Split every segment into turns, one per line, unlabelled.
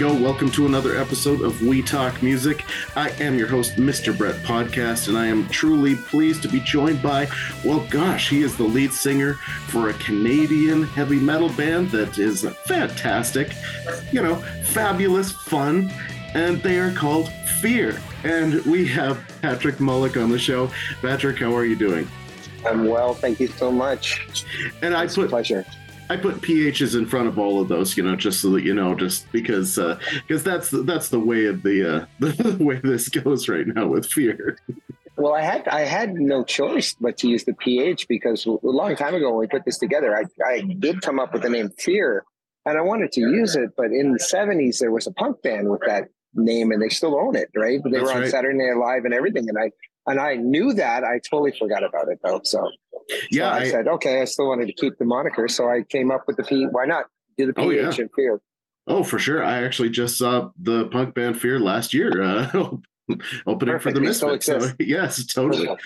go. Welcome to another episode of We Talk Music. I am your host, Mr. Brett Podcast, and I am truly pleased to be joined by, well, gosh, he is the lead singer for a Canadian heavy metal band that is fantastic, you know, fabulous, fun, and they are called Phear. And we have Patrick Mulock on the show. Patrick, how are you doing?
I'm well, thank you so much.
And I
It's
put
a pleasure.
I put PHs in front of all of those, you know, just so that you know, just because because that's the, that's the way of the uh, the way this goes right now with Phear.
Well, I had I had no choice but to use the PH because a long time ago when we put this together, I, I did come up with the name Fear, and I wanted to use it. But in the '70s, there was a punk band with that name, and they still own it, right? But they
That's
were on
right.
Saturday Night Live and everything, and I and I knew that. I totally forgot about it though. So, so
Yeah,
I,
I-
said, okay, I still wanted to keep the moniker, so I came up with the P. Why not do the PH
Oh, yeah.
and Fear?
Oh, for sure. I actually just saw the punk band Fear last year, uh, opening for the Misfits. So, yes, totally.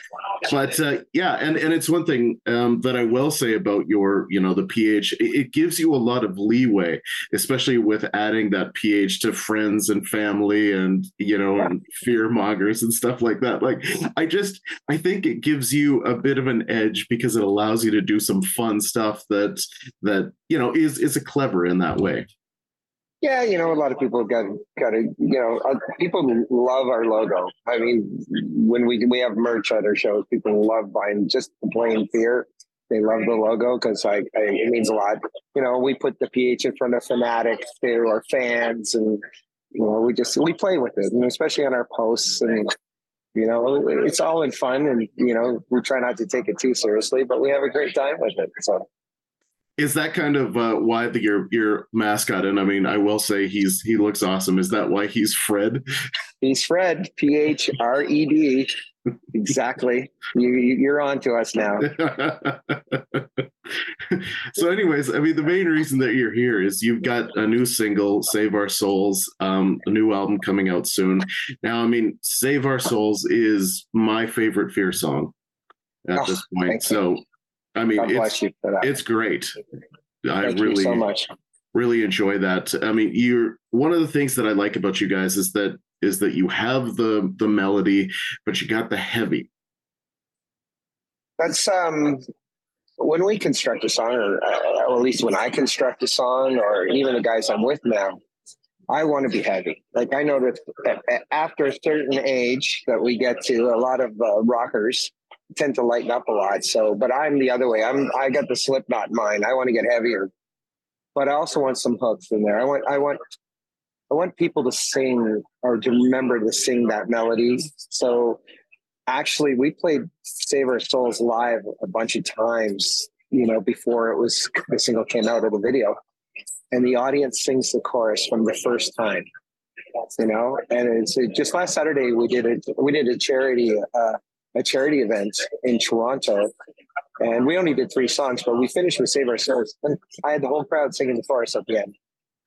But uh, yeah, and and it's one thing um, that I will say about your, you know, the pH. It, it gives you a lot of leeway, especially with adding that pH to friends and family, and you know,
Yeah.
and fear mongers and stuff like that. Like, I just, I think it gives you a bit of an edge because it allows you to do some fun stuff that that you know is is a clever in that way.
Yeah, you know, a lot of people got got to, you know, uh, people love our logo. I mean, when we we have merch at our shows, people love buying just the plain fear. They love the logo because I, I it means a lot. You know, we put the PH in front of fanatics to our fans, and you know, we just we play with it, and especially on our posts, and you know, it's all in fun, and you know, we try not to take it too seriously, but we have a great time with it. So.
Is that kind of uh, why the, your your mascot? And I mean, I will say he's he looks awesome. Is that why he's Phred?
He's Phred, P H R E D. Exactly. You, you- you're on to us now.
so, anyways, I mean, the main reason that you're here is you've got a new single, "Save Our Souls," um, a new album coming out soon. Now, I mean, "Save Our Souls" is my favorite Phear song at
Oh,
this point. So, I mean,
God
it's
you for that.
it's great. I
Thank
really
you so much.
really enjoy that. I mean, you're one of the things that I like about you guys is that is that you have the the melody, but you got the heavy.
That's um when we construct a song, or, uh, or at least when I construct a song, or even the guys I'm with now, I want to be heavy. Like I know that a- a- after a certain age that we get to, a lot of uh, rockers tend to lighten up a lot. So, but I'm the other way. I'm I got the slip Slipknot mind. I want to get heavier, but I also want some hooks in there. I want I want I want people to sing or to remember to sing that melody. So actually we played Save Our Souls live a bunch of times, you know, before it was the single came out of the video. And the audience sings the chorus from the first time. You know, and it's just last Saturday we did it. we did a charity uh, a charity event in Toronto, and we only did three songs, but we finished with Save Our Souls. And I had the whole crowd singing the chorus at the end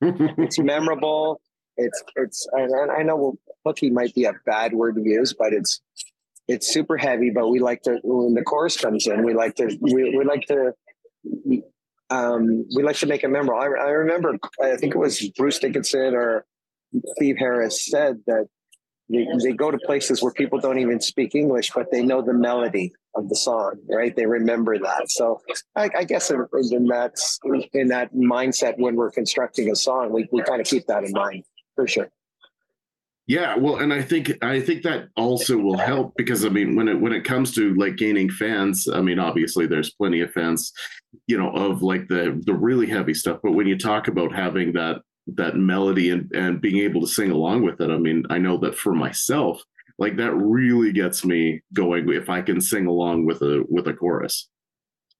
it's memorable. It's it's and I know hooky might be a bad word to use, but it's it's super heavy. But we like to when the chorus comes in, we like to we, we like to um we like to make it memorable. I, I remember I think it was Bruce Dickinson or Steve Harris said that they, they go to places where people don't even speak English, but they know the melody of the song, right? They remember that. So I, I guess in, in that in that mindset when we're constructing a song, we, we kind of keep that in mind for sure.
Yeah, well, and I think I think that also will help because I mean, when it when it comes to like gaining fans, I mean, obviously there's plenty of fans, you know, of like the the really heavy stuff. But when you talk about having that that melody and and being able to sing along with it, I mean, I know that for myself, like that really gets me going if I can sing along with a with a chorus.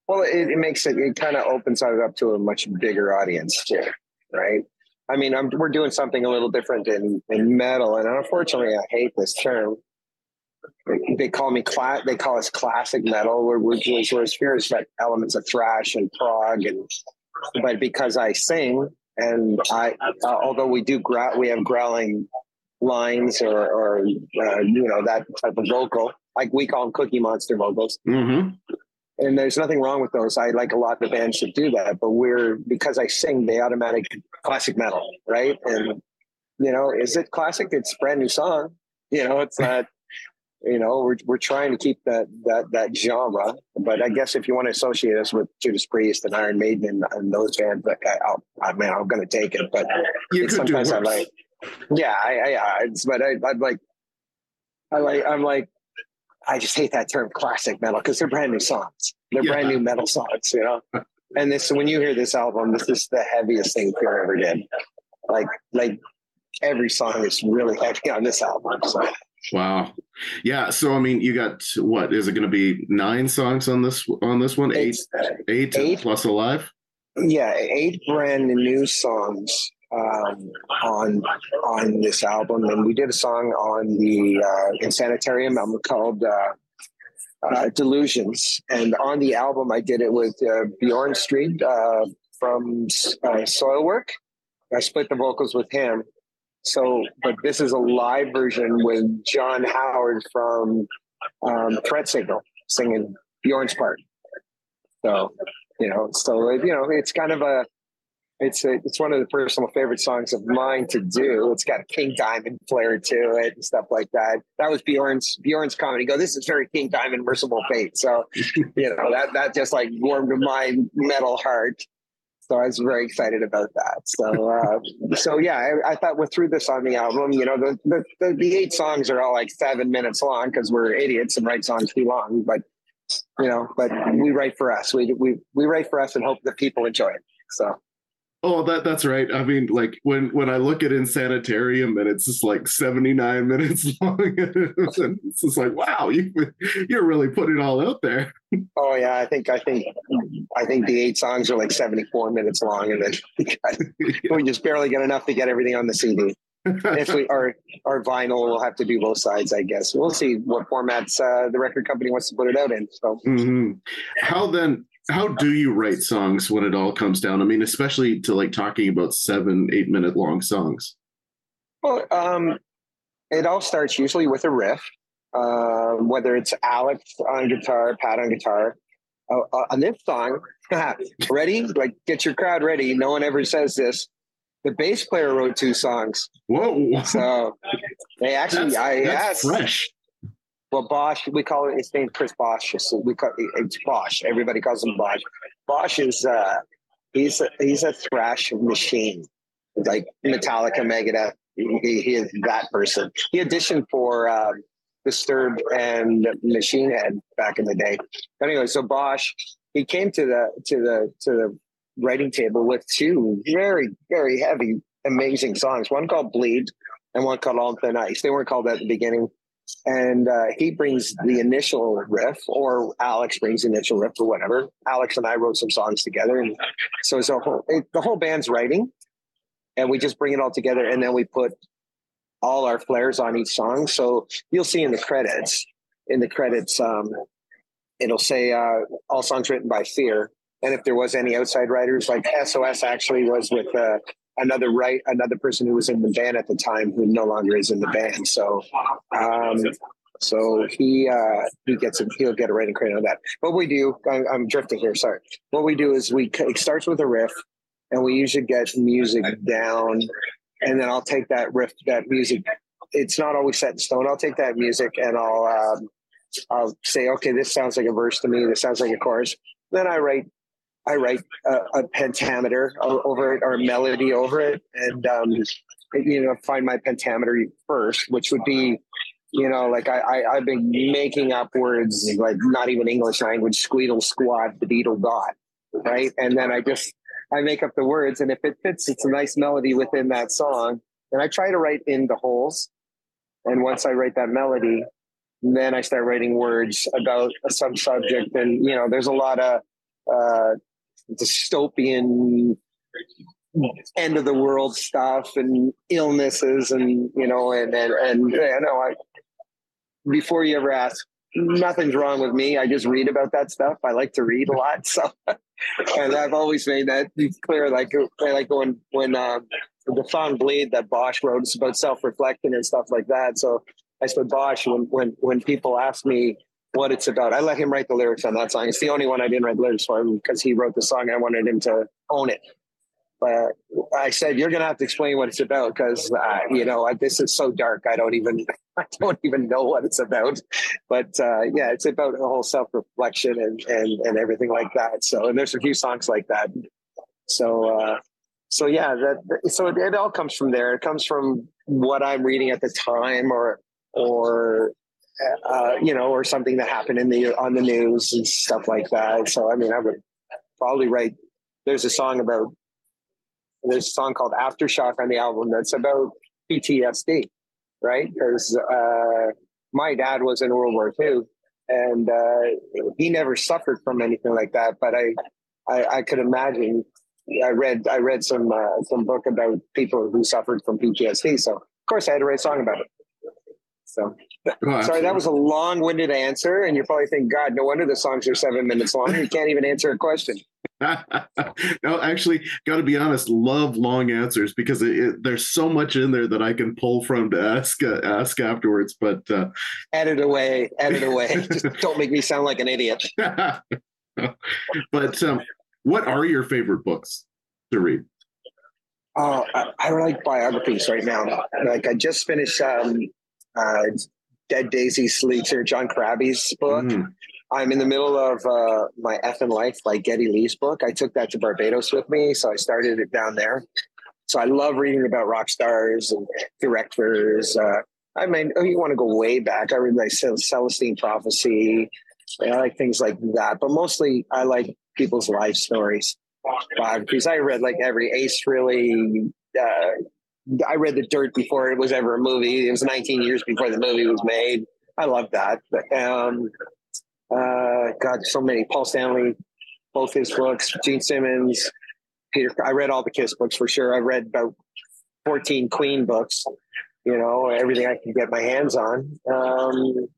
Well, it, it makes it it kind of opens it up to a much bigger audience too, right? I mean, I'm, we're doing something a little different in, in metal, and unfortunately, I hate this term. They call me cla- They call us classic metal, where which was where Phear's got elements of thrash and prog, and but because I sing and I, uh, although we do growl, we have growling lines or, or uh, you know that type of vocal, like we call them Cookie Monster vocals
Mm-hmm.
and there's nothing wrong with those. I like a lot of bands should do that, but we're because I sing, they automatic classic metal, right? And you know, is it classic? It's a brand new song. You know, it's not. You know, we're we're trying to keep that that that genre. But I guess if you want to associate us with Judas Priest and Iron Maiden and, and those bands, like I, I'll, I mean, I'm going to take it. But
You
sometimes I like, yeah, I, I, I it's, but I, I'm like, I like, I'm like, I just hate that term classic metal because they're brand new songs. They're
Yeah.
brand new metal songs, you know. And this, when you hear this album, this is the heaviest thing Phear ever did. Like, like every song is really heavy on this album. So
Wow. Yeah. So I mean, you got what is it going to be? Nine songs on this on this one? Eight, eight,
Eight.
plus alive.
yeah, eight brand new songs um, on on this album, and we did a song on the uh, Insanitarium album called uh, uh, Delusions, and on the album I did it with uh, Bjorn Strid uh, from uh, Soilwork. I split the vocals with him. So, but this is a live version with Jon Howard from um, Threat Signal singing Bjorn's part. So, you know, so you know, it's kind of a, it's a, it's one of the personal favorite songs of mine to do. It's got a King Diamond flair to it and stuff like that. That was Bjorn's Bjorn's. He go, "This is very King Diamond, Mercyful Fate." So, you know, that that just like warmed my metal heart. So I was very excited about that. So, uh, so yeah, I, I thought we threw this on the album. You know, the, the the the eight songs are all like seven minutes long because we're idiots and write songs too long. But you know, but we write for us. We we we write for us and hope that people enjoy it. So
Oh, that that's right. I mean, like when when I look at Insanitarium and it's just like seventy nine minutes long, and it's just like, wow, you you're really putting it all out there.
oh yeah, I think I think I think the eight songs are like seventy four minutes long, and then we, got, we just barely get enough to get everything on the CD. if we our our vinyl will have to do both sides, I guess. We'll see what formats uh, the record company wants to put it out in. So
Mhm. How then? How do you write songs when it all comes down? I mean, especially to like talking about seven, eight minute long songs.
Well, um, it all starts usually with a riff, uh, whether it's Alex on guitar, Pat on guitar. Uh, uh, on this song, ready? Like, get your crowd ready. No one ever says this. The bass player wrote two songs,
Whoa,
so they actually,
that's,
I
that's
asked.
fresh.
Well, Bosch, we call it. His name Chris Bosch. So we call it's Bosch. Everybody calls him Bosch. Bosch is uh, he's a, he's a thrash machine, like Metallica, Megadeth. He, he is that person. He auditioned for um, Disturbed and Machine Head back in the day. Anyway, so Bosch he came to the to the to the writing table with two very very heavy, amazing songs. One called Bleed and one called On Thin Ice. They weren't called that at the beginning and uh, he brings the initial riff, or Alex brings the initial riff, or whatever. Alex and I wrote some songs together, and so it's a whole, it, the whole band's writing, and we just bring it all together, and then we put all our flares on each song. So you'll see in the credits, in the credits, um, it'll say uh, all songs written by Phear, and if there was any outside writers, like SOS actually was with. Uh, another right another person who was in the band at the time who no longer is in the band. So um so he uh he gets a, he'll get a writing credit on that. What we do I'm, I'm drifting here sorry. What we do is we it starts with a riff and we usually get music down and then i'll take that riff that music it's not always set in stone. I'll take that music and i'll um i'll say okay this sounds like a verse to me. This sounds like a chorus. Then i write I write a, a pentameter over it or a melody over it, and um, you know, find my pentameter first, which would be, you know, like I, I I've been making up words like not even English language, squeedle squad, the beetle dot, right, and then I just I make up the words, and if it fits, it's a nice melody within that song, and I try to write in the holes, and once I write that melody, then I start writing words about some subject, and you know, there's a lot of uh, dystopian end of the world stuff and illnesses and you know and and and you know I before you ever ask nothing's wrong with me. I just read about that stuff. I like to read a lot. So and I've always made that clear like like when when uh, the song bleed that Bosch wrote is about self-reflecting and stuff like that. So I said Bosch when when when people ask me what it's about. I let him write the lyrics on that song. It's the only one I didn't write lyrics for because he wrote the song. I wanted him to own it. But I said, you're to have to explain what it's about because, uh, you know, this is so dark. I don't even, I don't even know what it's about. But uh, yeah, it's about a whole self reflection and, and, and everything like that. So, and there's a few songs like that. So, uh, so yeah, that, so it, it all comes from there. It comes from what I'm reading at the time or, or uh, you know, or something that happened in the on the news and stuff like that. So I mean, I would probably write. There's a song about. There's a song called Aftershock on the album that's about PTSD, right? Because uh, my dad was in World War II, and uh, he never suffered from anything like that. But I, I, I could imagine. I read I read some uh, some book about people who suffered from PTSD. So of course I had to write a song about it. So oh, sorry, that was a long-winded answer, and you probably think, God, no wonder the songs are seven minutes long. You can't even answer a question.
no, actually, got to be honest. Love long answers because it, it, there's so much in there that I can pull from to ask uh, ask afterwards. But uh,
edit away, edit away. Just don't make me sound like an idiot.
but um, what are your favorite books to read?
Oh, I, I, like biographies right now. Like I just finished um, uh, Dead Daisy Sleeter, John Corabi's book. Mm. I'm in the middle of uh, my Effin' Life by Geddy Lee's book. I took that to Barbados with me, so I started it down there. So I love reading about rock stars and directors. Uh, I mean, oh, you want to go way back. I read like Celestine Prophecy. I like things like that, but mostly I like people's life stories, biographies. I read like every Ace Frehley, uh, I read The Dirt before it was ever a movie. It was 19 years before the movie was made. I love that. But, um, uh, God, so many. Paul Stanley, both his books. Gene Simmons, Peter. I read all the Kiss books for sure. I read about 14 Queen books. You know, everything I can get my hands on. Um,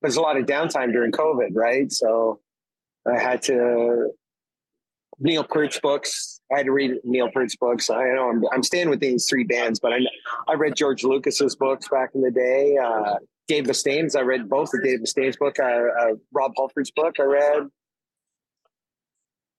there's a lot of downtime during COVID, right? So I had to Neil Peart's books. I had to read Neil Peart's books. I know I'm, I'm staying with these three bands, but I I read George Lucas's books back in the day. Uh, Dave Mustaine's. I read both of Dave Mustaine's book. Uh, uh, Rob Halford's book. I read.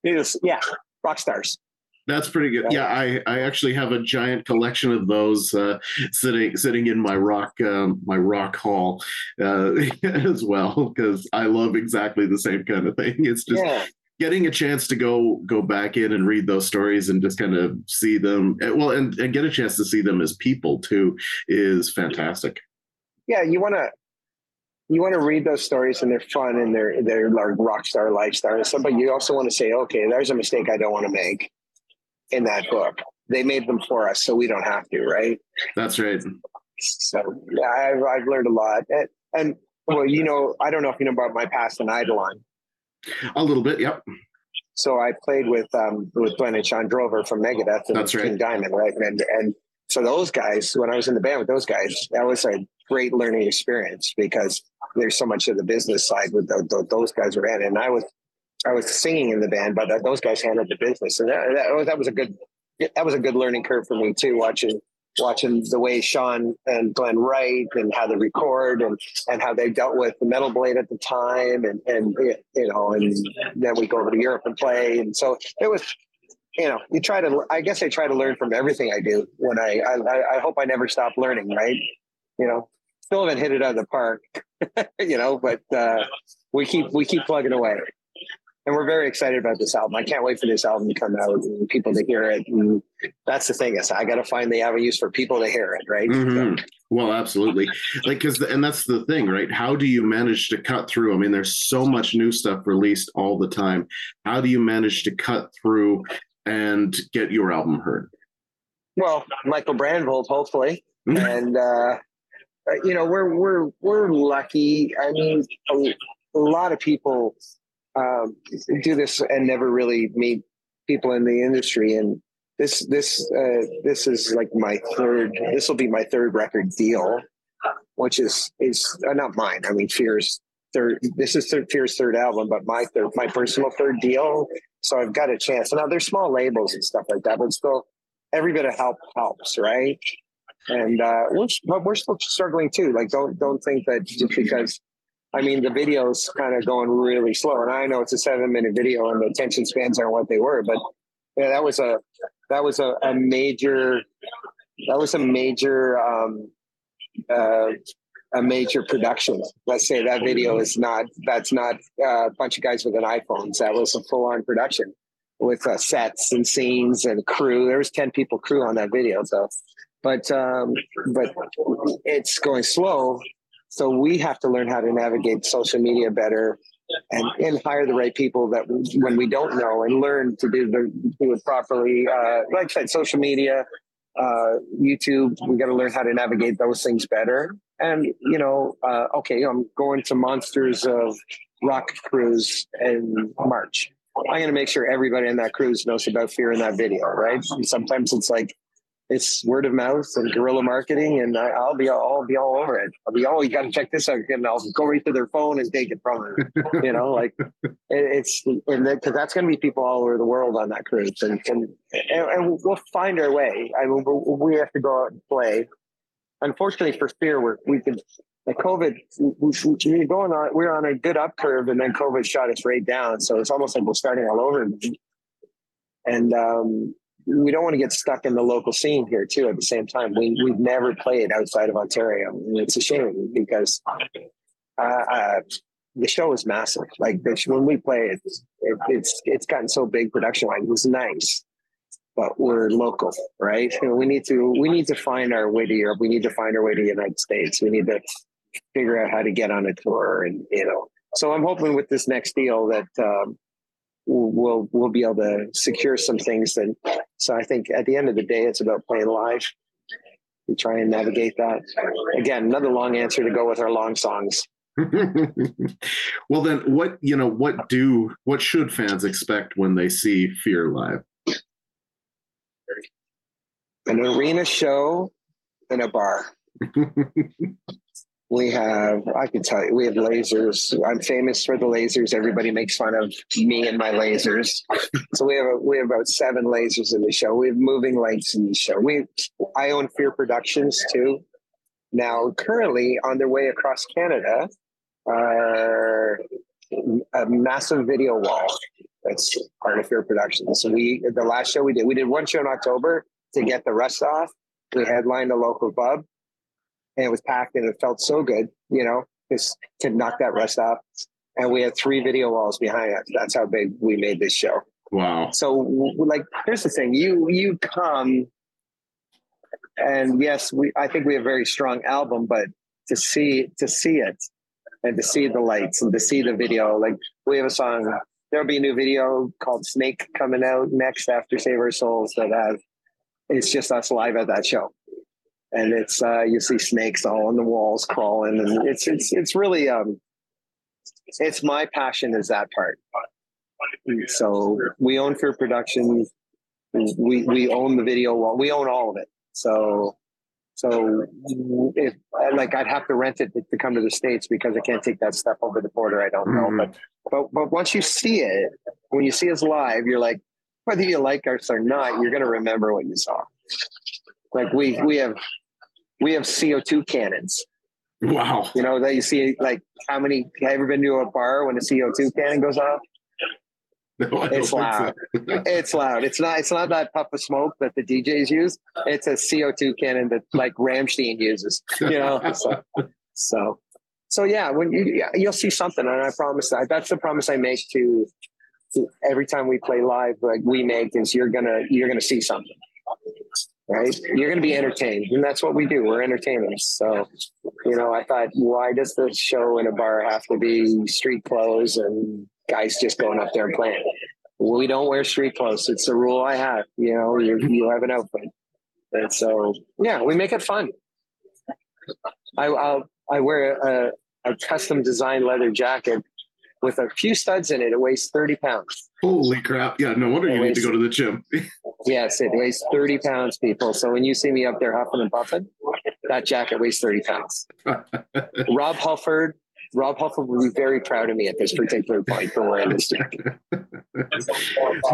Was, yeah, rock stars.
That's pretty good. Yeah, I, I actually have a giant collection of those uh, sitting sitting in my rock um, my rock hall uh, as well because I love exactly the same kind of thing. It's just yeah getting a chance to go go back in and read those stories and just kind of see them eh, well and, and get a chance to see them as people too is fantastic.
Yeah you want to you want to read those stories and they're fun and they're they're like rock star lifestyle and stuff but you also want to say okay there's a mistake i don't want to make in that book. They made them for us so we don't have to right?
That's right.
So yeah i've, I've learned a lot. And, and well you know i don't know if you know about my past in Eidolon
a little bit, yep.
So I played with um, with Glen and Sean Drover from Megadeth and
That's right.
King Diamond, right? And and so those guys, when I was in the band with those guys, that was a great learning experience because there's so much of the business side with the, the, those guys were in, and I was I was singing in the band, but those guys handled the business, and that, that, that was a good that was a good learning curve for me too. Watching watching the way Sean and Glen write and how they record and, and how they dealt with the metal blade at the time. And, and, you know, and then we go over to Europe and play. And so it was, you know, you try to, I guess I try to learn from everything I do when I, I, I hope I never stop learning, right? You know, still haven't hit it out of the park, you know, but, uh, we keep, we keep plugging away and we're very excited about this album. I can't wait for this album to come out and people to hear it. And that's the thing is I got to find the avenues for people to hear it. Right.
Mm-hmm. So. Well, absolutely. Like, cause, the, and that's the thing, right? How do you manage to cut through? I mean, there's so much new stuff released all the time. How do you manage to cut through and get your album heard?
Well, Michael Brandvold, hopefully. Mm-hmm. and, uh, you know, we're, we're, we're lucky. I mean, a lot of people um, do this and never really meet people in the industry. And this this uh, this is like my third. This will be my third record deal, which is is uh, not mine. I mean, Phear's third. This is third, Phear's third album, but my third, my personal third deal. So I've got a chance. Now there's small labels and stuff like that, but still, every bit of help helps, right? And uh, we're but we're still struggling too. Like don't don't think that just because I mean, the video's kind of going really slow, and I know it's a seven-minute video, and the attention spans aren't what they were. But yeah, that was a that was a, a major that was a major um, uh, a major production. Let's say that video is not that's not uh, a bunch of guys with an iPhones. That was a full on production with uh, sets and scenes and crew. There was ten people crew on that video. So, but um, but it's going slow. So we have to learn how to navigate social media better and, and hire the right people that when we don't know and learn to do the do it properly. Uh, like I said, social media, uh, YouTube, we got to learn how to navigate those things better. And you know, uh, okay, I'm going to Monsters of Rock cruise in March. I'm going to make sure everybody in that cruise knows about Phear in that video, right? And sometimes it's like it's word of mouth and guerrilla marketing, and I, will be I'll be all over it. I'll be oh, you got to check this out, and I'll go right to their phone and take it from them. you know, like it, it's and because that's going to be people all over the world on that cruise, and and, and, we'll find our way. I mean, we have to go out and play. Unfortunately, for Phear, we're, we could the COVID, we, are going on, we're on a good up curve, and then COVID shot us right down. So it's almost like we're starting all over. And um, we don't want to get stuck in the local scene here too. At the same time, we we've never played outside of Ontario, and it's a shame because uh, uh, the show is massive. Like when we play it, it, it's it's gotten so big production wise. It's nice, but we're local, right? And we need to we need to find our way to Europe. We need to find our way to the United States. We need to figure out how to get on a tour, and you know. So I'm hoping with this next deal that um, we'll we'll be able to secure some things. And so I think at the end of the day, it's about playing live. We try and navigate that. Again, another long answer to go with our long songs.
well, then, what you know, what do what should fans expect when they see Phear live?
An arena show in a bar. We have, I can tell you, we have lasers. I'm famous for the lasers. Everybody makes fun of me and my lasers. so we have a, we have about seven lasers in the show. We have moving lights in the show. We I own Phear Productions too. Now, currently on their way across Canada, are a massive video wall. That's part of Phear Productions. So we the last show we did, we did one show in October to get the rust off. We headlined a local pub and it was packed and it felt so good, you know, just to knock that rust off. And we had three video walls behind us. That's how big we made this show.
Wow.
So like, here's the thing: you you come, and yes, we I think we have a very strong album, but to see to see it and to see the lights and to see the video, like we have a song. There'll be a new video called Snake coming out next after Save Our Souls that have it's just us live at that show and it's uh, you see snakes all on the walls crawling, and it's it's it's really um, it's my passion is that part. So we own Phear Productions. We we own the video wall. We own all of it. So so if like I'd have to rent it to, come to the states because I can't take that stuff over the border. I don't know, mm-hmm. but but but once you see it, when you see us live, you're like, whether you like us or not, you're gonna remember what you saw. Like we we have we have CO2 cannons.
Wow.
You know, that you see like how many have you ever been to a bar when a CO2 cannon goes off? No, it's loud. So. it's loud. It's not it's not that puff of smoke that the DJs use. It's a CO2 cannon that like Rammstein uses. You know. so, so so yeah, when you you'll see something, and I promise that that's the promise I make to, to every time we play live, like we make is you're gonna you're gonna see something right? You're going to be entertained. And that's what we do. We're entertainers. So, you know, I thought, why does the show in a bar have to be street clothes and guys just going up there and playing? We don't wear street clothes. It's a rule I have. You know, you, you have an outfit. And so, yeah, we make it fun. I, I'll, I wear a, a custom designed leather jacket with a few studs in it. It weighs 30 pounds.
Holy crap. Yeah, no wonder it you weighs, need to go to the gym.
yes, it weighs 30 pounds, people. So when you see me up there huffing and puffing, that jacket weighs 30 pounds. Rob Halford Rob Hufford will be very proud of me at this particular point for where I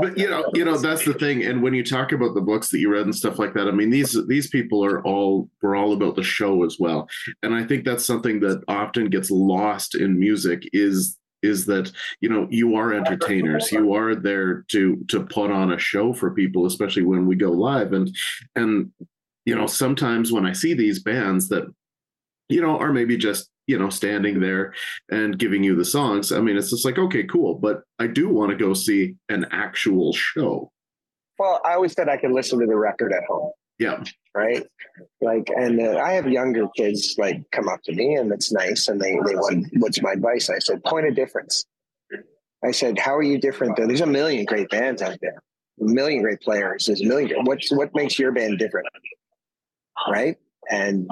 but you know, you know that's the thing. And when you talk about the books that you read and stuff like that, I mean these these people are all we're all about the show as well. And I think that's something that often gets lost in music is is that you know you are entertainers you are there to to put on a show for people especially when we go live and and you know sometimes when i see these bands that you know are maybe just you know, standing there and giving you the songs. I mean, it's just like, okay, cool. But I do want to go see an actual show.
Well, I always said I could listen to the record at home.
Yeah.
Right. Like, and uh, I have younger kids like come up to me and it's nice. And they, they want, what's my advice? I said, point of difference. I said, how are you different? Than, there's a million great bands out there, a million great players. There's a million. What's, what makes your band different? Right and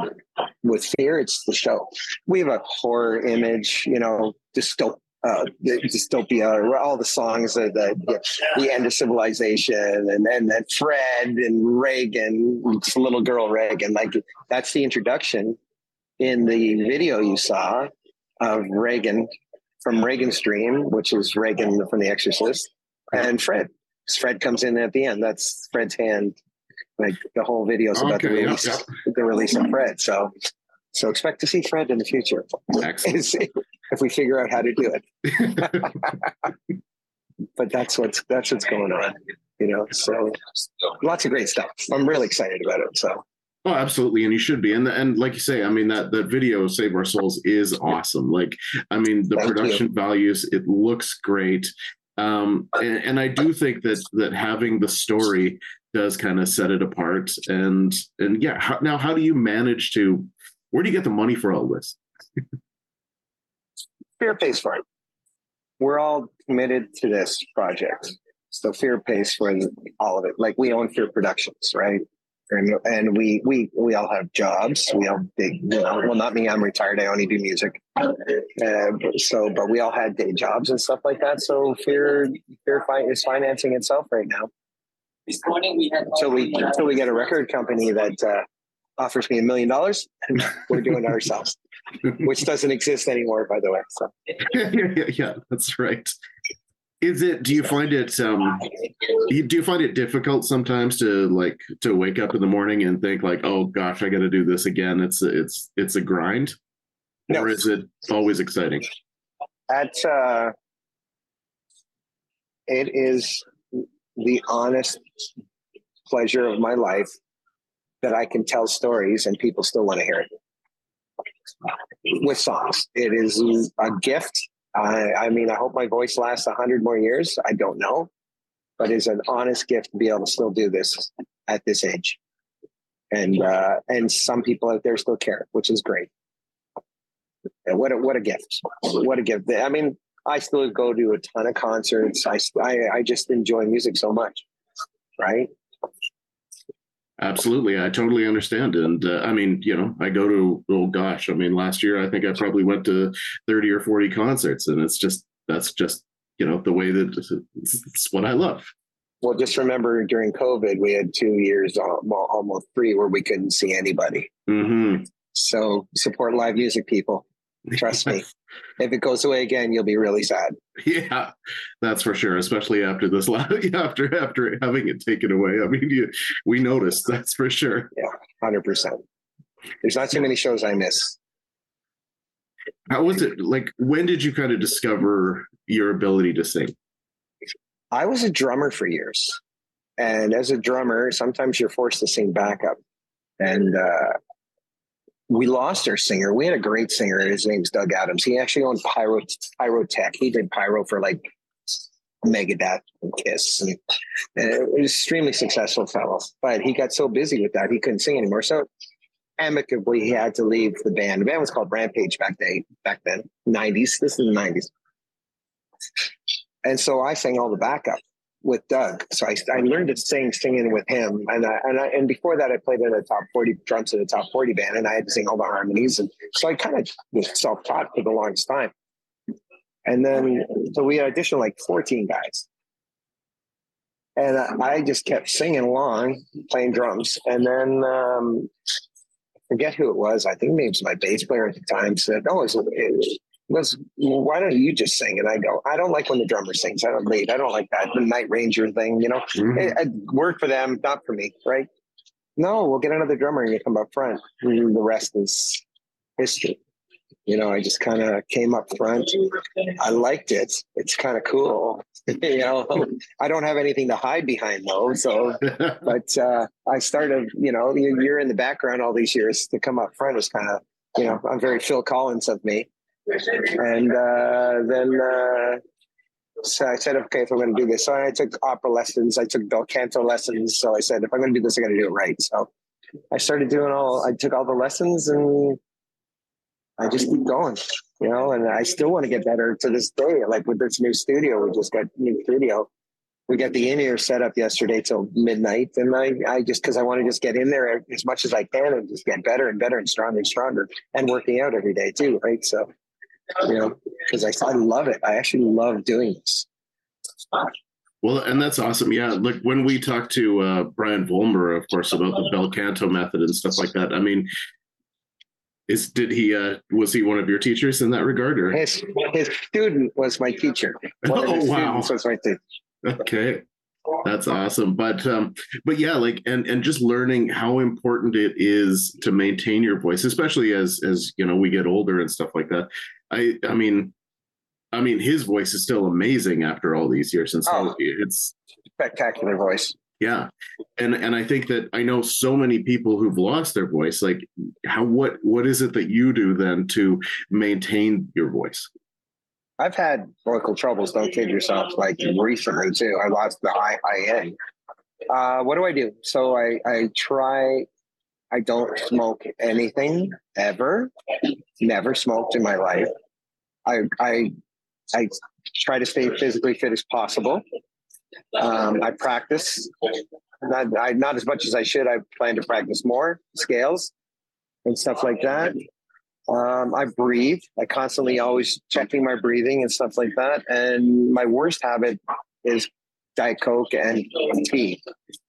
with Phear, it's the show. We have a horror image, you know, dystop, uh, dystopia, all the songs, the, the, the end of civilization, and then that Phred and Regan, little girl Regan, like that's the introduction in the video you saw of Regan from Regan's Dream, which is Regan from The Exorcist, and Phred. Phred comes in at the end. That's Phred's hand like the whole video is about okay, the release, yeah, yeah. the release of Phred. So, so expect to see Phred in the future. if we figure out how to do it. but that's what's that's what's going on, you know. So, lots of great stuff. I'm really excited about it. So.
Oh, absolutely, and you should be. And and like you say, I mean that that video "Save Our Souls" is awesome. Like, I mean the Thank production you. values, it looks great. Um, and, and, I do think that that having the story does kind of set it apart. And and yeah, how, now how do you manage to? Where do you get the money for all this?
Phear pays for it. We're all committed to this project, so Phear pays for all of it. Like we own Phear Productions, right? And, and we we we all have jobs. We all big, you know, well, not me. I'm retired. I only do music. Uh, so, but we all had day jobs and stuff like that. So, Phear Phear is financing itself right now. This morning we had until we until we get a record company that uh, offers me a million dollars, and we're doing it ourselves, which doesn't exist anymore, by the way. So
yeah, yeah, yeah, that's right. Is it? Do you find it? Um, do you find it difficult sometimes to like to wake up in the morning and think like, oh gosh, I got to do this again? It's it's it's a grind, no. or is it always exciting?
At uh, it is the honest pleasure of my life that I can tell stories and people still want to hear it with songs. It is a gift. I, I mean, I hope my voice lasts a hundred more years. I don't know, but it's an honest gift to be able to still do this at this age. And uh, and some people out there still care, which is great. And what a, what a gift! What a gift! I mean, I still go to a ton of concerts. I, I, I just enjoy music so much, right?
Absolutely, I totally understand, and uh, I mean, you know, I go to oh gosh, I mean, last year I think I probably went to thirty or forty concerts, and it's just that's just you know the way that it's, it's what I love.
Well, just remember during COVID, we had two years, well, almost three, where we couldn't see anybody.
Mm-hmm.
So support live music, people. Trust me. if it goes away again, you'll be really sad.
Yeah, that's for sure. Especially after this, after after having it taken away. I mean, you, we noticed. That's for sure.
Yeah, hundred percent. There's not too many shows I miss.
How was it like? When did you kind of discover your ability to sing?
I was a drummer for years, and as a drummer, sometimes you're forced to sing backup. And uh, we lost our singer. We had a great singer. His name's Doug Adams. He actually owned Pyro Pyrotech. He did pyro for like Megadeth and Kiss, and, and it was extremely successful fellow. But he got so busy with that he couldn't sing anymore. So amicably, he had to leave the band. The band was called Rampage back day back then, nineties. This is the nineties. And so I sang all the backup with Doug. So I, I learned to sing singing with him. And I, and I, and before that, I played in a top 40 drums in a top 40 band and I had to sing all the harmonies. And so I kind of was self taught for the longest time. And then, so we auditioned like 14 guys. And I just kept singing along, playing drums. And then, um, I forget who it was. I think maybe it was my bass player at the time said, Oh, it was, it goes, well, why don't you just sing? And I go, I don't like when the drummer sings. I don't lead. I don't like that. The Night Ranger thing, you know,
Mhm.
it, it worked for them, not for me, right? No, we'll get another drummer and you come up front. And the rest is history. You know, I just kind of came up front. I liked it. It's kind of cool. you know, I don't have anything to hide behind though. So, but uh, I started, you know, you- you're in the background all these years to come up front was kind of, you know, I'm very Phil Collins of me. And uh, then uh, so I said, okay, if I'm going to do this, so I took opera lessons, I took bel canto lessons. So I said, if I'm going to do this, I got to do it right. So I started doing all. I took all the lessons, and I just keep going, you know. And I still want to get better to this day. Like with this new studio, we just got new studio. We got the in ear set up yesterday till midnight, and I, I just because I want to just get in there as much as I can and just get better and better and stronger and stronger, and working out every day too, right? So you know, because I, I love it. I actually love doing this.
Well, and that's awesome. Yeah, like when we talked to uh, Brian Vollmer, of course, about the bel canto method and stuff like that. I mean, is did he uh was he one of your teachers in that regard, or
His his student was my teacher. One of
Oh, wow.
was my teacher.
okay, that's awesome. But um, but yeah, like and and just learning how important it is to maintain your voice, especially as as you know we get older and stuff like that. I I mean. I mean, his voice is still amazing after all these years, so
Oh.
it's
Spectacular voice.
yeah and and i think that i know so many people who've lost their voice like how what what is it that you do then to maintain your voice
I've had vocal troubles. Don't kid yourself. Like recently too, I lost the I I N. Uh, what do I do? So I I try. I don't smoke anything ever. Never smoked in my life. I I I try to stay physically fit as possible. Um, I practice. Not I, not as much as I should. I plan to practice more scales and stuff like that. Um, I breathe. I constantly always checking my breathing and stuff like that. And my worst habit is Diet Coke and tea,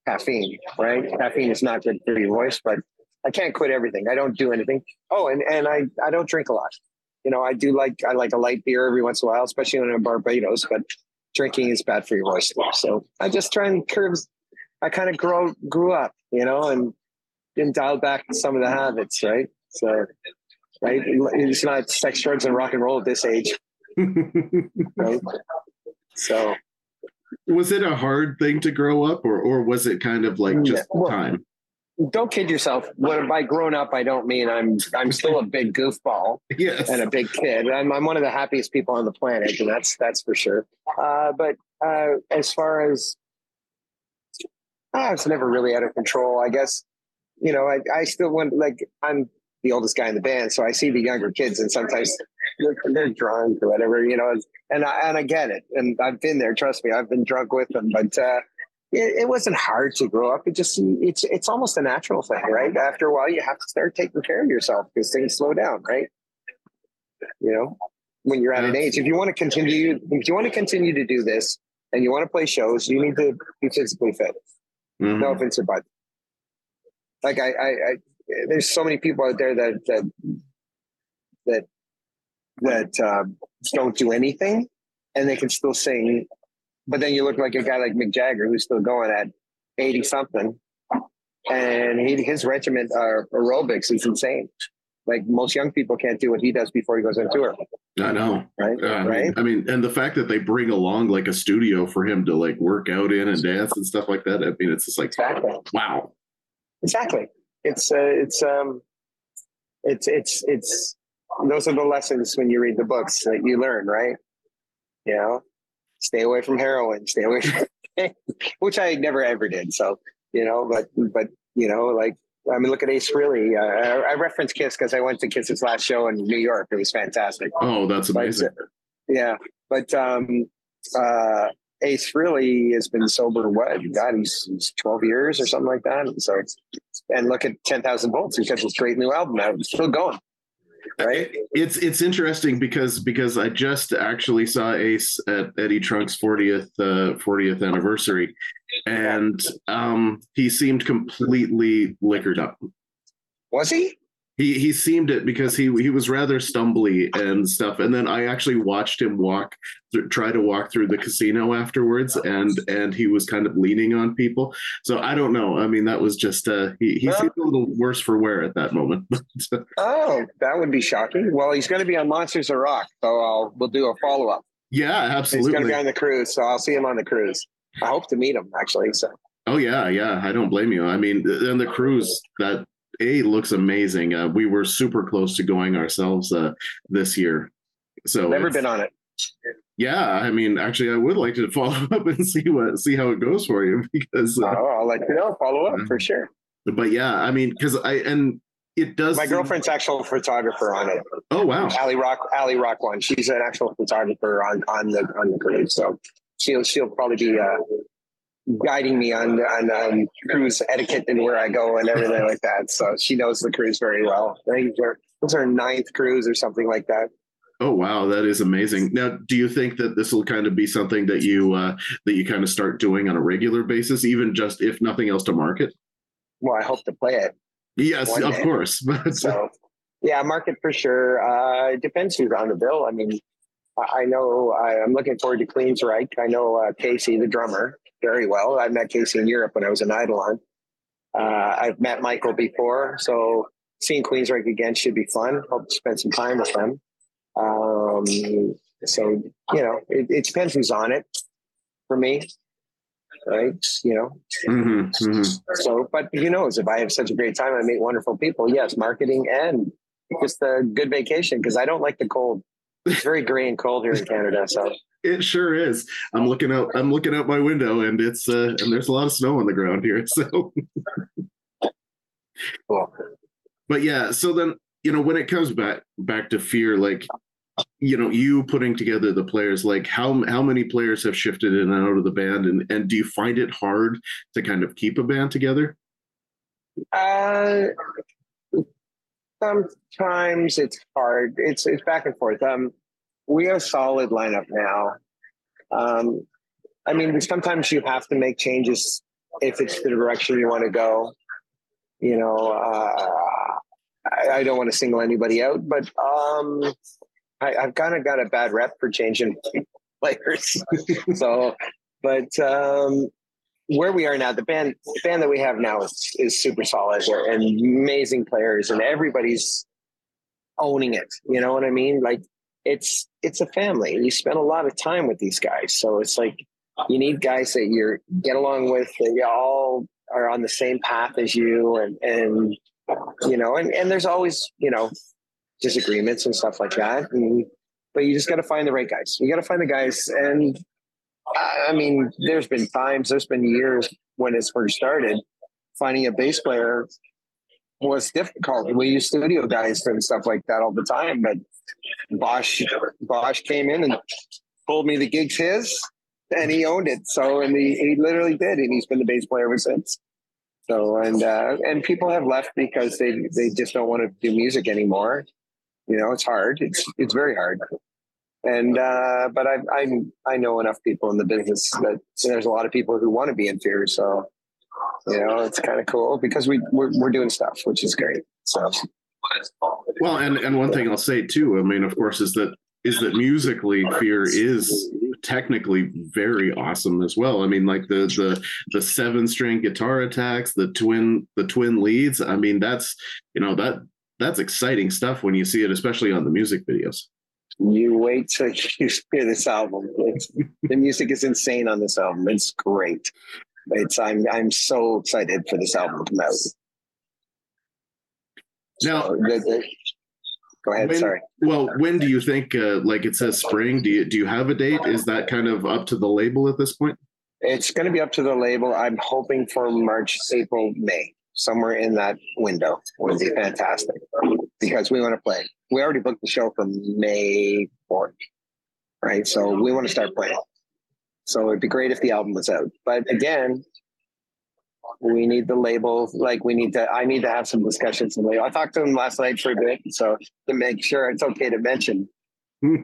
caffeine, right? Caffeine is not good for your voice, but I can't quit everything. I don't do anything. Oh, and, and I, I don't drink a lot. You know, I do like, I like a light beer every once in a while, especially when I'm in Barbados, but drinking is bad for your voice. So I just try and curb, I kind of grow, grew up, you know, and, and dialed back some of the habits, right? So, right? It's not sex, drugs, and rock and roll at this age, right? So,
was it a hard thing to grow up or or was it kind of like just
Yeah, well-
time
don't kid yourself. When by grown up, I don't mean I'm I'm still a big goofball
yes
and a big kid. I'm I'm one of the happiest people on the planet, and that's that's for sure. Uh, but uh, as far as uh, it's never really out of control. I guess you know I I still want like I'm the oldest guy in the band, so I see the younger kids, and sometimes they're, drunk or whatever, you know. And I and I get it, and I've been there. Trust me, I've been drunk with them, but. uh it, it wasn't hard to grow up. It just it's it's almost a natural thing, right? After a while, you have to start taking care of yourself because things slow down, right? You know, when you're at an age, if you want to continue, if you want to continue to do this and you want to play shows, you need to be physically fit.
Mhm.
No offense, but like I, I, I, there's so many people out there that that that that um, don't do anything, and they can still sing. But then you look like a guy like Mick Jagger who's still going at eighty something, and he, his regiment uh, aerobics is insane. Like most young people can't do what he does before he goes on tour,
i know
right?
Uh, I mean,
right?
I mean, and the fact that they bring along like a studio for him to like work out in and dance and stuff like that. I mean, it's just like,
Exactly.
wow.
Exactly. It's uh, it's um, it's it's it's those are the lessons when you read the books that you learn, right? You know, stay away from heroin, stay away from which I never ever did. So you know, but but you know, like I mean, look at Ace Frehley. Uh, I, I reference Kiss because I went to Kiss's last show in New York. It was fantastic.
Oh, that's
But,
amazing.
yeah, but um, uh, Ace Frehley has been sober. What God, he's, he's twelve years or something like that. And so, and look at Ten Thousand Volts. He's got this great new album out. It's still going, right?
It's it's interesting because because I just actually saw Ace at Eddie Trunk's 40th uh, 40th anniversary, and um, he seemed completely liquored up.
Was he?
He he seemed it because he he was rather stumbly and stuff. And then i actually watched him walk th- try to walk through the casino afterwards and and he was kind of leaning on people. So i don't know. I mean that was just uh he, he seemed a little worse for wear at that moment
oh that would be shocking. Well he's going to be on monsters of rock so i'll we'll do a follow-up.
Yeah absolutely
he's going to be on the cruise so i'll see him on the cruise. I hope to meet him actually so.
Oh yeah, yeah. I don't blame you. I mean, and the cruise that a looks amazing. Uh, we were super close to going ourselves uh, this year. So
never been on it.
Yeah, I mean, actually, I would like to follow up and see what see how it goes for you because
uh, oh, I'll let you know. Follow up for sure.
But yeah, I mean, because I and it does.
My seem... girlfriend's actual photographer on it.
Oh wow,
Ali Rock, Ali Rock one. She's an actual photographer on on the on the cruise, so she'll she'll probably be uh, guiding me on on um, cruise etiquette and where I go and everything like that. So she knows the cruise very well. I think it's her ninth cruise or something like that.
Oh wow, that is amazing. Now, do you think that this will kind of be something that you uh, that you kind of start doing on a regular basis, even just if nothing else to market?
Well, I hope to play it.
Yes, of day. course.
so, yeah, market for sure. Uh, it depends who's on the bill. I mean, I know I, am looking forward to Queensryche. I know uh, Casey, the drummer very well. I met Casey in Europe when I was in Eidolon. Uh, I've met Michael before, so seeing Queensryche again should be fun. Hope to spend some time with them. Um, so you know, it, it, depends who's on it for me, right? You know. Mm-hmm, mm-hmm. So, but who knows? If I have such a great time, I meet wonderful people. Yes, marketing and just a good vacation because I don't like the cold. It's very gray and cold here in Canada. So
it sure is. I'm looking out. I'm looking out my window, and it's uh, and there's a lot of snow on the ground here. So, but yeah. So then, you know, when it comes back back to Phear, like, you know, you putting together the players, like how how many players have shifted in and out of the band, and and do you find it hard to kind of keep a band together?
Uh, sometimes it's hard. It's it's back and forth. Um we are solid lineup now. Um, I mean, sometimes you have to make changes if it's the direction you want to go. You know, uh, I, I, don't want to single anybody out, but um, I, have kind of got a bad rep for changing players. so, but um, where we are now, the band the band that we have now is, is super solid and amazing players, and everybody's owning it. You know what I mean? Like it's it's a family. You spend a lot of time with these guys, so it's like you need guys that you get along with. That you all are on the same path as you, and and you know, and and there's always you know disagreements and stuff like that. And, but you just got to find the right guys. You got to find the guys, and I mean, there's been times, there's been years when it's first started, finding a bass player was difficult. We use studio guys and stuff like that all the time, but Bosch Bosch came in and told me the gig's his, and he owned it. So and he, he literally did, and he's been the bass player ever since. So and uh, and people have left because they they just don't want to do music anymore. You know, it's hard. It's it's very hard. And uh, but I I I know enough people in the business that there's a lot of people who want to be in Phear. So you know, it's kind of cool because we we're, we're doing stuff, which is great. So
well, and and one thing I'll say too, I mean, of course, is that is that musically, Phear is technically very awesome as well. I mean, like the the the seven string guitar attacks, the twin the twin leads. I mean, that's you know that that's exciting stuff when you see it, especially on the music videos.
You wait till you hear this album. It's, the music is insane on this album. It's great. It's I'm I'm so excited for this album to come out.
Now,
so, the, the, go ahead.
When,
sorry.
Well, when do you think? Uh, like it says spring. Do you do you have a date? Is that kind of up to the label at this point?
It's going to be up to the label. I'm hoping for March, April, May, somewhere in that window would be fantastic because we want to play. We already booked the show for May 4th, right? So we want to start playing. So it'd be great if the album was out. But again, we need the label. Like we need to. I need to have some discussions. With I talked to him last night for a bit, so to make sure it's okay to mention hmm.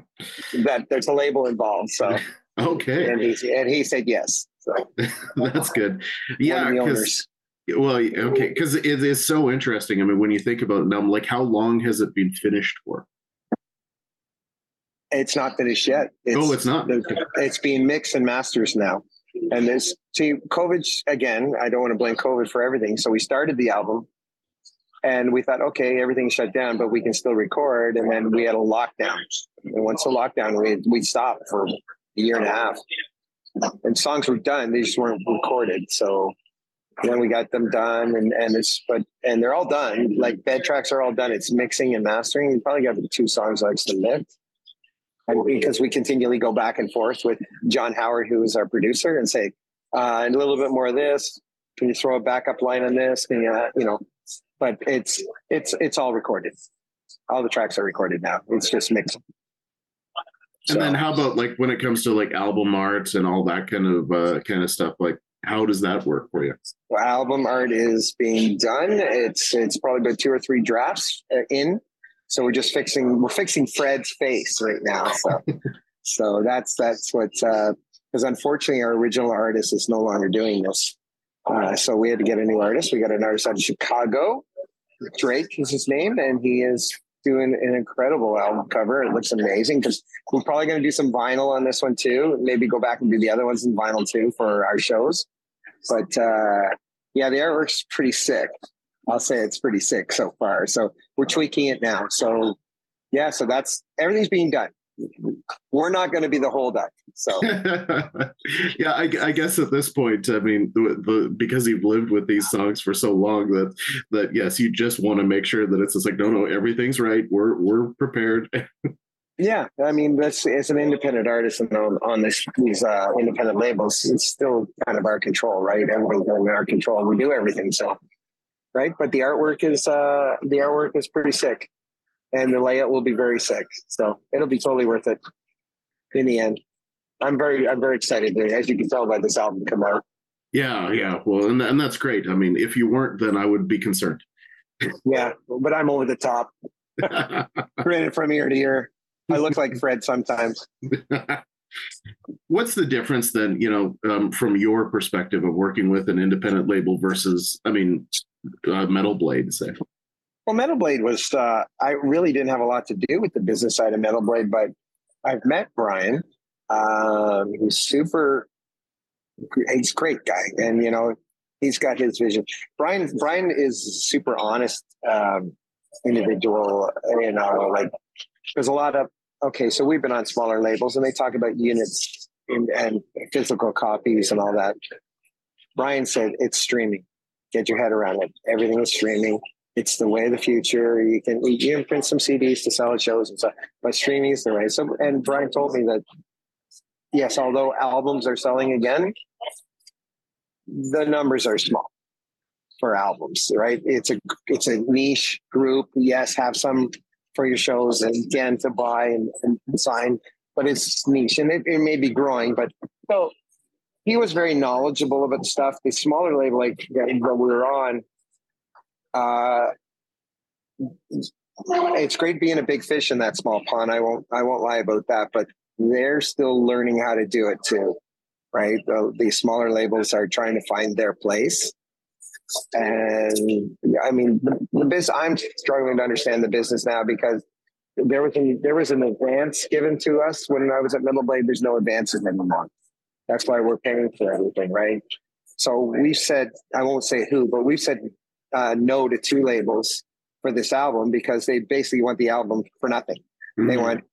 that there's a label involved. So
okay,
and he and he said yes. So
that's good. Yeah, because Well, okay, because it is so interesting. I mean, when you think about it now, like how long has it been finished for?
It's not finished yet.
It's, oh, it's not.
It's being mixed and masters now. And this, see, COVID again. I don't want to blame COVID for everything. So we started the album, and we thought, okay, everything shut down, but we can still record. And then we had a lockdown. And once the lockdown, we we stopped for a year and a half. And songs were done; they just weren't recorded. So then we got them done, and and it's but and they're all done. Like bed tracks are all done. It's mixing and mastering. We probably got two songs like submit. And because we continually go back and forth with Jon Howard, who is our producer, and say, uh, and a little bit more of this. Can you throw a backup line on this? And, you, uh, you know, but it's it's it's all recorded. All the tracks are recorded now. It's just mixed.
And then how about like when it comes to like album art and all that kind of uh, kind of stuff? Like how does that work for you?
Well, album art is being done. It's it's probably about two or three drafts uh, in. So we're just fixing we're fixing Phred's face right now. So so that's that's what because uh, unfortunately our original artist is no longer doing this. Uh, so we had to get a new artist. We got an artist out of Chicago. Drake is his name, and he is doing an incredible album cover. It looks amazing because we're probably going to do some vinyl on this one too. Maybe go back and do the other ones in vinyl too for our shows. But uh, yeah, the artwork's pretty sick. I'll say it's pretty sick so far. So we're tweaking it now. So yeah, so that's everything's being done. We're not going to be the holdup. So
yeah, I, I, guess at this point, I mean, the, the, because you've lived with these songs for so long that that yes, you just want to make sure that it's just like no, no, everything's right. We're we're prepared.
Yeah, I mean, that's as an independent artist and on, on this these uh, independent labels, it's still kind of our control, right? Everything's in our control. We do everything, so right. But the artwork is uh, the artwork is pretty sick, and the layout will be very sick. So it'll be totally worth it in the end. I'm very I'm very excited, as you can tell by this album come out.
Yeah, yeah. Well, and and that's great. I mean, if you weren't, then I would be concerned.
yeah, but I'm over the top. Grinning from ear to ear. I look like Phred sometimes.
What's the difference then, you know, um, from your perspective of working with an independent label versus, I mean, uh, Metal Blade, say?
Well, Metal Blade was, uh, I really didn't have a lot to do with the business side of Metal Blade, but I've met Brian. Um, he's super, he's a great guy. And, you know, he's got his vision. Brian, Brian is super honest um, individual, you know, like there's a lot of okay, so we've been on smaller labels and they talk about units and, and physical copies and all that. Brian said it's streaming. Get your head around it. Everything is streaming. It's the way of the future. You can you can print some CDs to sell at shows and stuff, but streaming is the way. So, and Brian told me that yes, although albums are selling again, the numbers are small for albums. Right? It's a it's a niche group. Yes, have some for your shows and again to buy and, and sign, but it's niche and it, it may be growing. But so he was very knowledgeable about stuff. The smaller label like that we were on, uh, it's great being a big fish in that small pond. I won't I won't lie about that, but they're still learning how to do it too, right? The, the smaller labels are trying to find their place and I mean, the, the business, I'm struggling to understand the business now because there was an, there was an advance given to us when I was at Metal Blade. There's no advances anymore. That's why we're paying for everything, right? So we said, I won't say who, but we said uh, no to two labels for this album because they basically want the album for nothing. Mm-hmm. They want,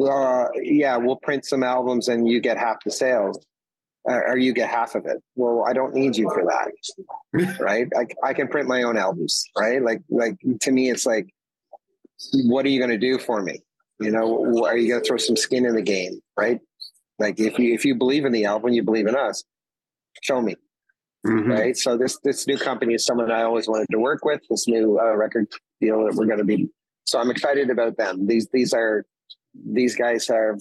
uh, yeah, we'll print some albums and you get half the sales or you get half of it. Well, I don't need you for that, right? I, I can print my own albums, right? Like, like to me, it's like, what are you going to do for me? You know, are you going to throw some skin in the game, right? Like, if you if you believe in the album, you believe in us. Show me, mm-hmm. right? So this this new company is someone I always wanted to work with. This new uh, record deal that we're going to be. So I'm excited about them. These these are these guys have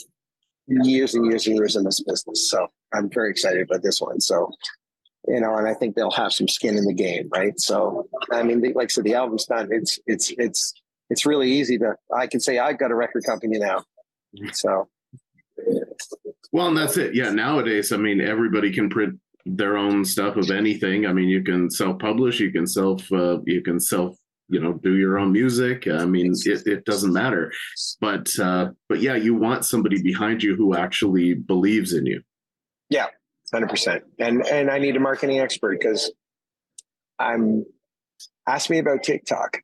years and years and years in this business. So I'm very excited about this one. So, you know, and I think they'll have some skin in the game, right? So, I mean, like I said, the album's done. It's it's it's it's really easy to. I can say I've got a record company now. So.
Well, and that's it. Yeah, nowadays, I mean, everybody can print their own stuff of anything. I mean, you can self-publish, you can self, uh, you can self, you know, do your own music. I mean, it, it doesn't matter. But uh, but yeah, you want somebody behind you who actually believes in you.
Yeah, hundred percent. And and I need a marketing expert because I'm. Ask me about TikTok.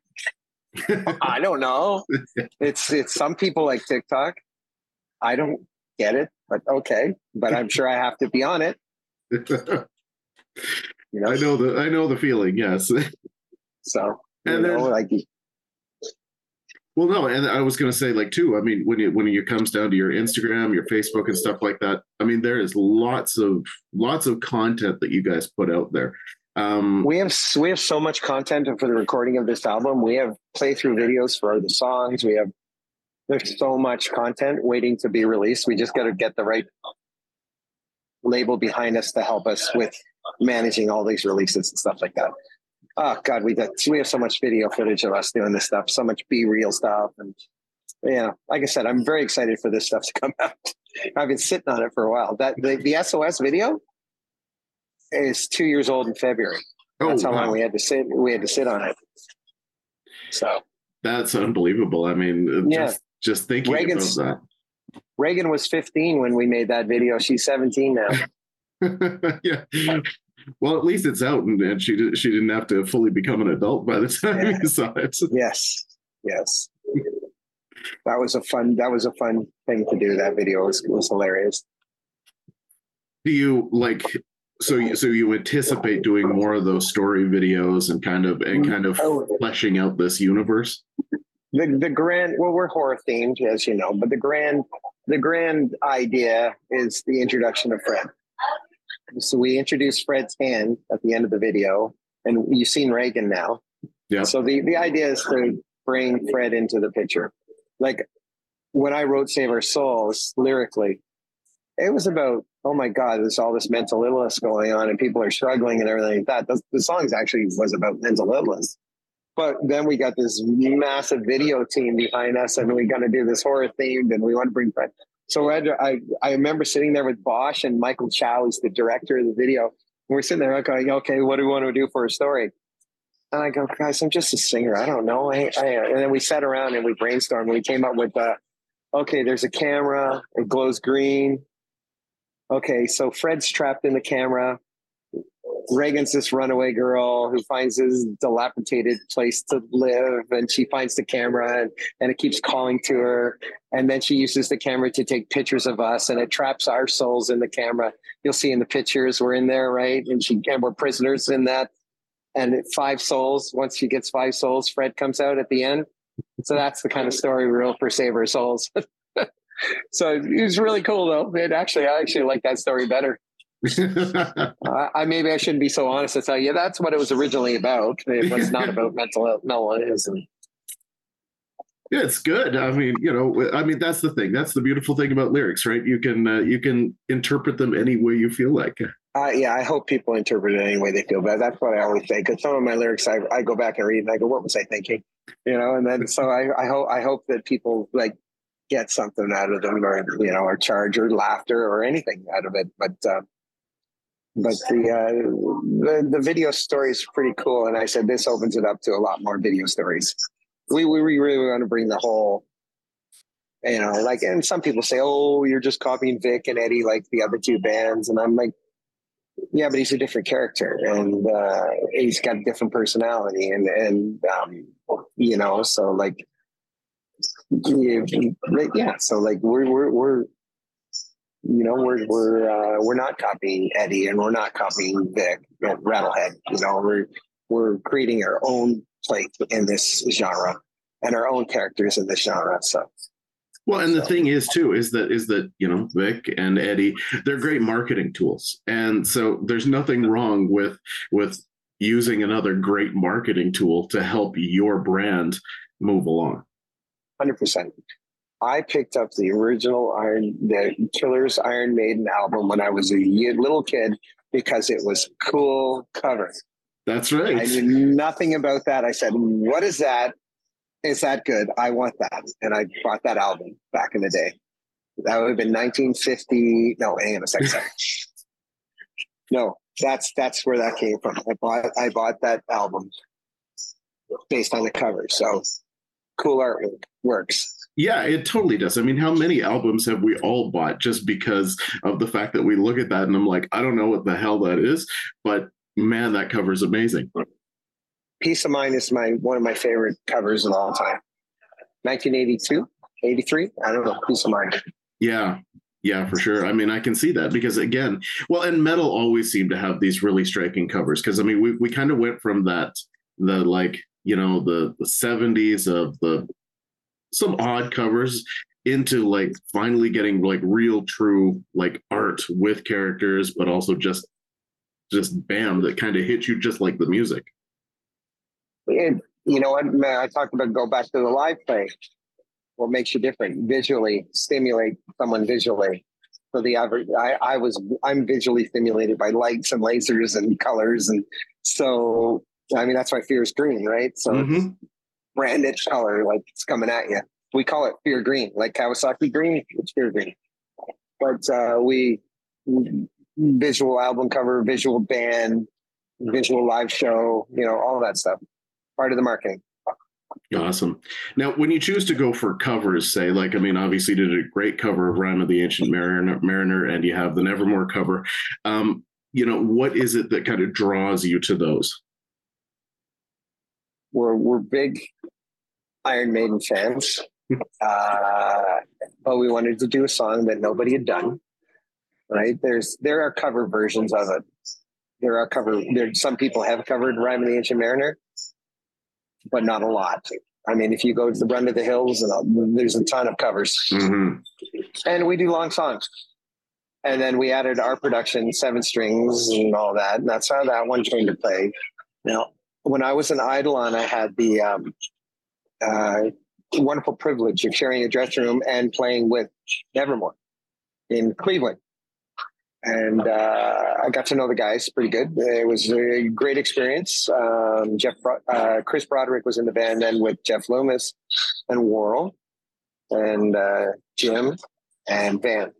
I don't know. It's it's some people like TikTok. I don't get it, but okay. But I'm sure I have to be on it.
You know, I know the I know the feeling. Yes.
So
And
you know,
then-
like
Well, no, and I was going to say, like, too. I mean, when it when it comes down to your Instagram, your Facebook, and stuff like that, I mean, there is lots of lots of content that you guys put out there. Um,
we have we have so much content for the recording of this album. We have playthrough videos for the songs. We have there's so much content waiting to be released. We just got to get the right label behind us to help us with managing all these releases and stuff like that. Oh God, we got we have so much video footage of us doing this stuff, so much B reel stuff, and yeah, like I said, I'm very excited for this stuff to come out. I've been sitting on it for a while. That the, the SOS video is two years old in February. Oh, that's how
oh, wow.
long we had to sit. We had to sit on it. So
that's unbelievable. I mean, uh,
Yeah.
just just thinking
Regan's-
about
Regan was 15 when we made that video. She's 17 now.
yeah. Well, at least it's out, and, and she did, she didn't have to fully become an adult by the time
Yeah.
you saw it.
Yes, yes. That was a fun. That was a fun thing to do. That video was was hilarious.
Do you like? So you, so you anticipate doing more of those story videos and kind of and kind of
Oh.
fleshing out this universe?
The the grand. Well, we're horror themed, as you know, but the grand the grand idea is the introduction of Phred. So we introduce Phred's hand at the end of the video, and you've seen Regan now.
Yeah.
So the the idea is to bring Phred into the picture. Like when I wrote "Save Our Souls" lyrically, it was about oh my god, there's all this mental illness going on, and people are struggling and everything like that. The, the songs actually was about mental illness. But then we got this massive video team behind us, and we got to do this horror themed, and we want to bring Phred. So I, I remember sitting there with Bosch and Michael Chow, who's the director of the video. And we're sitting there going, okay, what do we want to do for a story? And I go, guys, I'm just a singer. I don't know. I, I, and then we sat around and we brainstormed. We came up with, uh, okay, there's a camera. It glows green. Okay, so Phred's trapped in the camera. Regan's this runaway girl who finds this dilapidated place to live, and she finds the camera, and, and it keeps calling to her. And then she uses the camera to take pictures of us, and it traps our souls in the camera. You'll see in the pictures we're in there, right? And she and we're prisoners in that. And five souls. Once she gets five souls, Phred comes out at the end. So that's the kind of story we wrote for Save Our Souls. so it was really cool, though. It actually, I actually like that story better. Uh, I maybe I shouldn't be so honest to tell you that's what it was originally about. It was not about mental illness. And,
Yeah, it's good. I mean, you know, I mean that's the thing. That's the beautiful thing about lyrics, right? You can uh, you can interpret them any way you feel like.
uh, yeah, I hope people interpret it any way they feel. But that's what I always say. Because some of my lyrics, I, I go back and read, and I go, "What was I thinking?" You know. And then so I, I hope I hope that people like get something out of them, or you know, or charge or laughter or anything out of it. But uh, but the, uh, the the video story is pretty cool, and I said this opens it up to a lot more video stories. We we really want to bring the whole, you know, like, and some people say, "Oh, you're just copying Vic and Eddie like the other two bands," and I'm like, yeah, but he's a different character, and uh, he's got a different personality, and and um, you know, so like, yeah, yeah, so like we're we're we're you know, we're we're uh, we're not copying Eddie and we're not copying Vic and Rattlehead. You know, we're we're creating our own place in this genre and our own characters in this genre. So
Well, and the thing is too is that is that you know Vic and Eddie they're great marketing tools, and so there's nothing wrong with with using another great marketing tool to help your brand move along.
hundred percent. I picked up the original Iron the Killers Iron Maiden album when I was a little kid because it was cool cover.
That's right.
I knew nothing about that. I said, "What is that? Is that good? I want that." And I bought that album back in the day. That would have been 1950. No, hang on a second. sorry. No, that's that's where that came from. I bought I bought that album based on the cover. So cool artwork works.
Yeah, it totally does. I mean, how many albums have we all bought just because of the fact that we look at that and I'm like, I don't know what the hell that is, but man, that cover is amazing.
Piece of Mind is my one of my favorite covers of all time. 1982, 83, I don't know, Piece of Mind.
Yeah, yeah, for sure. I mean, I can see that because again, well, and metal always seemed to have these really striking covers because I mean, we we kind of went from that the like you know the the 70s of the some odd covers into like finally getting like real true like art with characters but also just just bam that kind of hits you just like the music.
And you know what i talked about go back to the live play. What makes you different? Visually stimulate someone visually. So the average I, I was i'm visually stimulated by lights and lasers and colors and so i mean that's why Phear is green right? So mm-hmm branded color, like it's coming at you. We call it Phear green, like Kawasaki green, it's Phear green. But uh, we visual album cover, visual band, visual live show, you know, all that stuff. Part of the marketing.
Awesome. Now, when you choose to go for covers, say, like, I mean, obviously, you did a great cover of Rime of the Ancient Mariner, Mariner and you have the Nevermore cover. Um, you know, what is it that kind of draws you to those?
We're we're big Iron Maiden fans, uh, but we wanted to do a song that nobody had done. Right? There's there are cover versions of it. There are cover. There some people have covered "Rime of the Ancient Mariner," but not a lot. I mean, if you go to the Run to the Hills, and there's a ton of covers, mm-hmm. and we do long songs. And then we added our production, seven strings, and all that. And that's how that one came to play. Now, when I was in Eidolon, I had the um, uh, wonderful privilege of sharing a dressing room and playing with Nevermore in Cleveland. And uh, I got to know the guys pretty good. It was a great experience. Um, Jeff, uh, Chris Broderick was in the band then with Jeff Loomis and Warrel and uh, Jim and Van.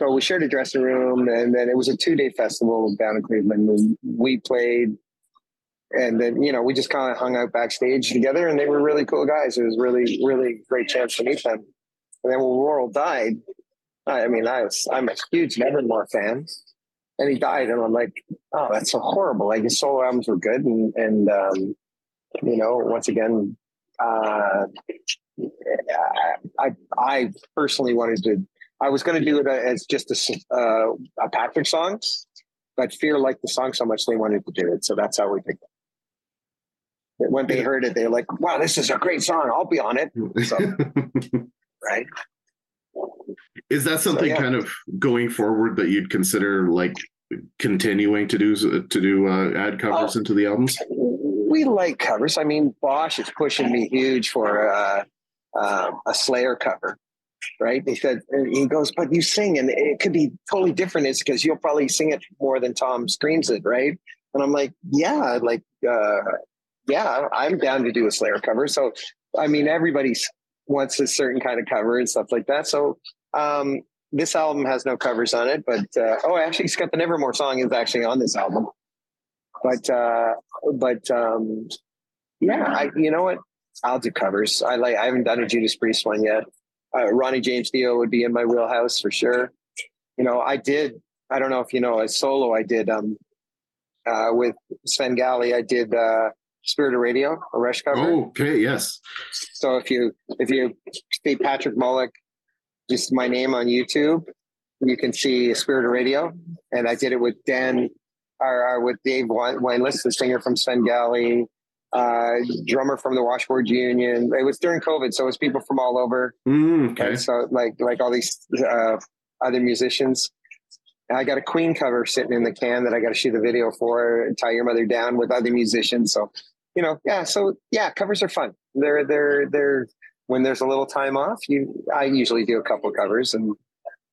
So we shared a dressing room, and then it was a two-day festival down in Cleveland. We played and then you know we just kind of hung out backstage together and they were really cool guys. It was really really great chance to meet them. And then when Warrel died i mean i was i'm a huge nevermore fan. And he died and i'm like oh that's so horrible. Like his solo albums were good. And and um, you know once again uh, i i personally wanted to i was going to do it as just a, uh, a patrick song but Phear liked the song so much they wanted to do it. So that's how we picked it when they heard it, they're like, "Wow, this is a great song. I'll be on it." So, right?
Is that something so, yeah. kind of going forward that you'd consider like continuing to do to do uh, add covers into the albums?
We like covers. I mean, Bosch is pushing me huge for uh, uh, a Slayer cover. Right? He said he goes, but you sing, and it could be totally different. It's because you'll probably sing it more than Tom screams it, right? And I'm like, yeah, like uh, yeah, I'm down to do a Slayer cover. So, I mean, everybody wants a certain kind of cover and stuff like that. So, um, this album has no covers on it, but uh, oh, actually, Scott the Nevermore song is actually on this album. But uh, but um, yeah, I you know what? I'll do covers. I like. I haven't done a Judas Priest one yet. Uh, Ronnie James Dio would be in my wheelhouse for sure. You know, I did. I don't know if you know, a solo, I did um, uh, with Svengali. I did uh, Spirit of Radio, a Rush cover.
Oh, okay, yes.
So if you if you see Patrick Mulock, just my name on YouTube, you can see Spirit of Radio, and I did it with Dan, or, or with Dave Winelis, the singer from Svengali, uh, drummer from the Washboard Union. It was during COVID, so it was people from all over.
Mm, okay.
And so like like all these uh, other musicians. I got a Queen cover sitting in the can that I got to shoot a video for. Tie your mother down with other musicians. So you know, yeah. So yeah, covers are fun. They're they're they're when there's a little time off. You, I usually do a couple covers, and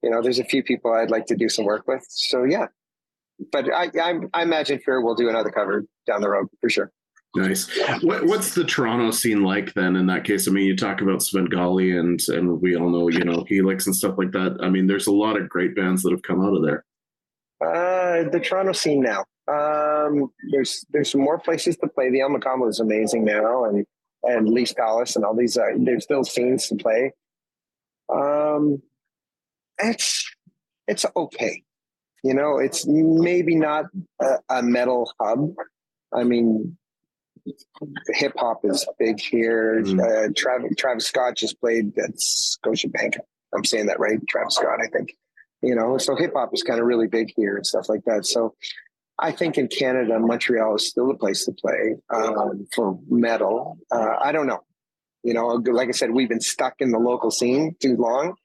you know, there's a few people I'd like to do some work with. So yeah, but I I, I imagine Phear will do another cover down the road for sure.
Nice. What, what's the Toronto scene like then? In that case, I mean, you talk about Svengali and and we all know you know Helix and stuff like that. I mean, there's a lot of great bands that have come out of there.
Uh, uh, the Toronto scene now. Um, there's there's more places to play. The El Mocambo is amazing now, and and Lee's Palace and all these. Uh, there's still scenes to play. Um, it's it's okay. You know, it's maybe not a, a metal hub. I mean, hip hop is big here. Mm-hmm. Uh, Travis, Travis Scott just played at Scotiabank. I'm saying that right, Travis Scott. I think. You know, so hip hop is kind of really big here and stuff like that. So I think in Canada, Montreal is still a place to play um, for metal. Uh, I don't know. You know, like I said, we've been stuck in the local scene too long.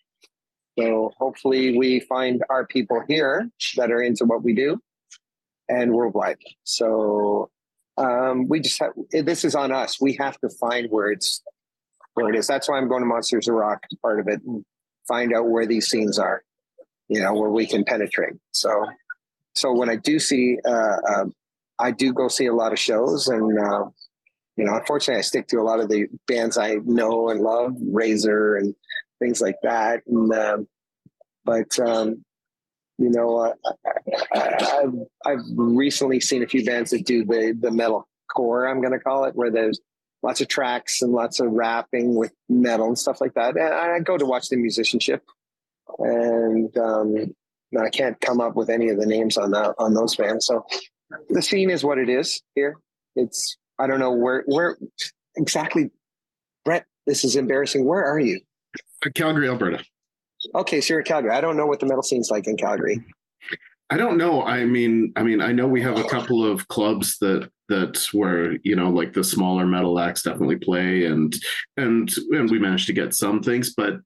So hopefully we find our people here that are into what we do and worldwide. So um, we just have, this is on us. We have to find where it's, where it is. That's why I'm going to Monsters of Rock, part of it, and find out where these scenes are, you know, where we can penetrate. So so when I do see, uh, uh, I do go see a lot of shows, and uh, you know, unfortunately, I stick to a lot of the bands I know and love, Razor and things like that. And um, but um, you know, uh, I, have I've recently seen a few bands that do the the metal core. I'm going to call it, where there's lots of tracks and lots of rapping with metal and stuff like that. And I go to watch the musicianship, and um, I can't come up with any of the names on that on those bands. So the scene is what it is here. It's I don't know where where exactly. Brett, this is embarrassing. Where are you?
Uh, Calgary, Alberta.
Okay, so you're in Calgary. I don't know what the metal scene's like in Calgary.
I don't know. I mean, I mean, I know we have a couple of clubs that that where you know, like the smaller metal acts definitely play, and and and we managed to get some things, but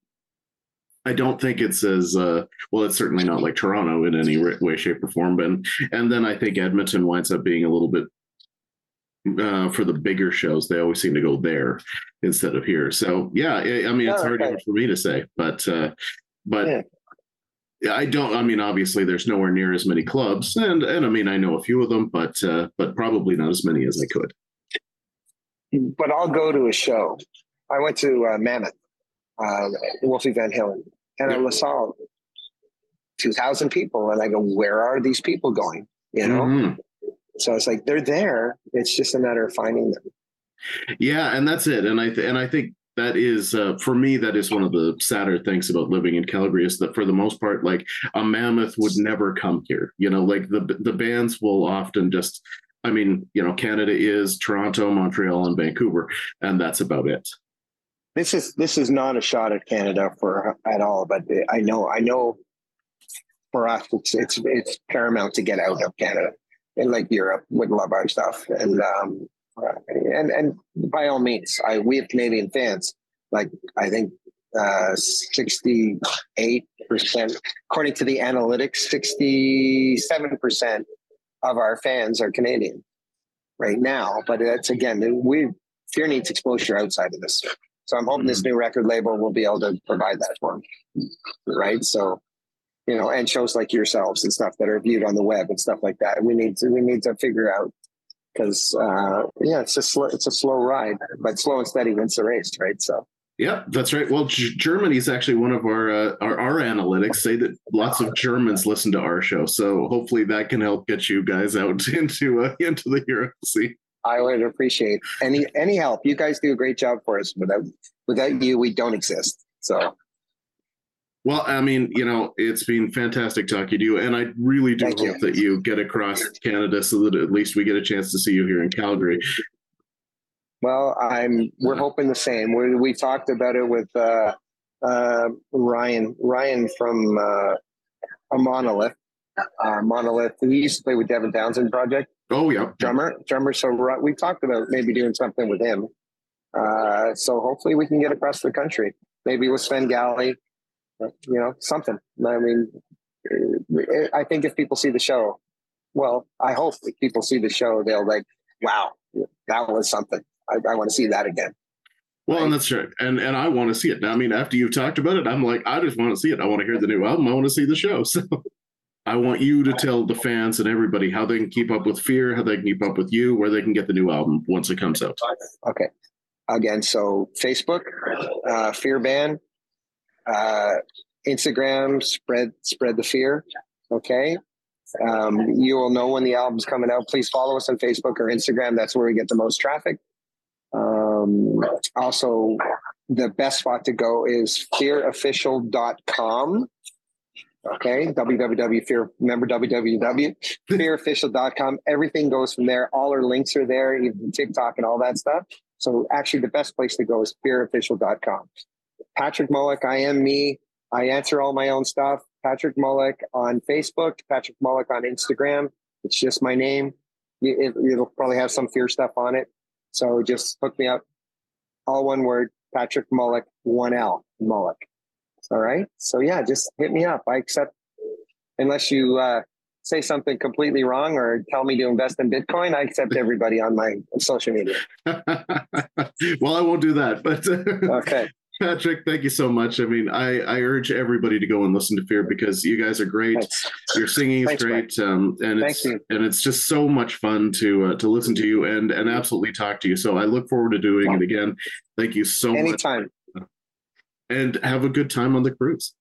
I don't think it's as uh, well. It's certainly not like Toronto in any way, shape, or form. But and then I think Edmonton winds up being a little bit uh, for the bigger shows. They always seem to go there instead of here. So yeah, I mean, it's oh, hard okay. for me to say, but uh, but. Yeah. I don't. I mean, obviously, there's nowhere near as many clubs, and and I mean, I know a few of them, but uh, but probably not as many as I could.
But I'll go to a show. I went to uh, Mammoth, uh, Wolfie Van Halen, and I saw 2,000 people. And I go, where are these people going? You know? Mm-hmm. So it's like, they're there. It's just a matter of finding them.
Yeah. And that's it. And I, th- and I think that is uh, for me that is one of the sadder things about living in calgary is that for the most part like a mammoth would never come here you know like the the bands will often just i mean you know canada is toronto montreal and vancouver and that's about it
this is this is not a shot at Canada for at all, but I know I know for us it's it's it's paramount to get out of Canada. And like Europe would love our stuff. And um and and by all means I we have Canadian fans. Like I think uh 68 percent according to the analytics 67 percent of our fans are Canadian right now. But it's again we Phear needs exposure outside of this so I'm hoping mm-hmm. this new record label will be able to provide that for them. Right. So, you know, and shows like yourselves and stuff that are viewed on the web and stuff like that. We need to we need to figure out because uh, yeah, it's a slow it's a slow ride, but slow and steady wins the race, right? So.
Yeah, that's right. Well, G- Germany is actually one of our, uh, our, our analytics say that lots of Germans listen to our show, so hopefully that can help get you guys out into uh, into the Euro scene.
I would appreciate any any help. You guys do a great job for us. Without without you, we don't exist. So.
Well, I mean, you know, it's been fantastic talking to you, and I really do Thank hope you. that you get across Canada so that at least we get a chance to see you here in Calgary.
Well, I'm. We're hoping the same. We we talked about it with uh, uh, Ryan. Ryan from uh, a Monolith. Uh, Monolith. He used to play with Devin Townsend Project.
Oh yeah,
drummer, drummer. So we talked about maybe doing something with him. Uh, so hopefully we can get across the country. Maybe with Svengali, you know, something. I mean, I think if people see the show, well, I hope if people see the show, they'll like, wow, that was something. I, I want to see that again.
Well, and that's right. And and I want to see it. I mean, after you've talked about it, I'm like, I just want to see it. I want to hear the new album. I want to see the show. So I want you to tell the fans and everybody how they can keep up with Phear, how they can keep up with you, where they can get the new album once it comes out.
Okay. Again, so Facebook, uh, Phear Band, uh, Instagram, spread spread the Phear. Okay. Um, you will know when the album's coming out. Please follow us on Facebook or Instagram. That's where we get the most traffic. Um, also, the best spot to go is phearofficial.com. Okay, www. Remember www. Phearofficial.com. Everything goes from there. All our links are there, even TikTok and all that stuff. So actually, the best place to go is phearofficial.com. Patrick Mulock, I am me. I answer all my own stuff. Patrick Mulock on Facebook, Patrick Mulock on Instagram. It's just my name. It, will probably have some Phear stuff on it. So just hook me up. All one word, Patrick Mulock, one L, Mulock. All right. So yeah, just hit me up. I accept, unless you uh, say something completely wrong or tell me to invest in Bitcoin, I accept everybody on my social media.
well, I won't do that, but
okay.
Patrick, thank you so much. I mean, I, I urge everybody to go and listen to Phear because you guys are great. Thanks. Your singing is Thanks, great, um, and it's and it's just so much fun to uh, to listen to you and and absolutely talk to you. So I look forward to doing it again. Thank you so
Anytime. much.
Anytime. And have a good time on the cruise.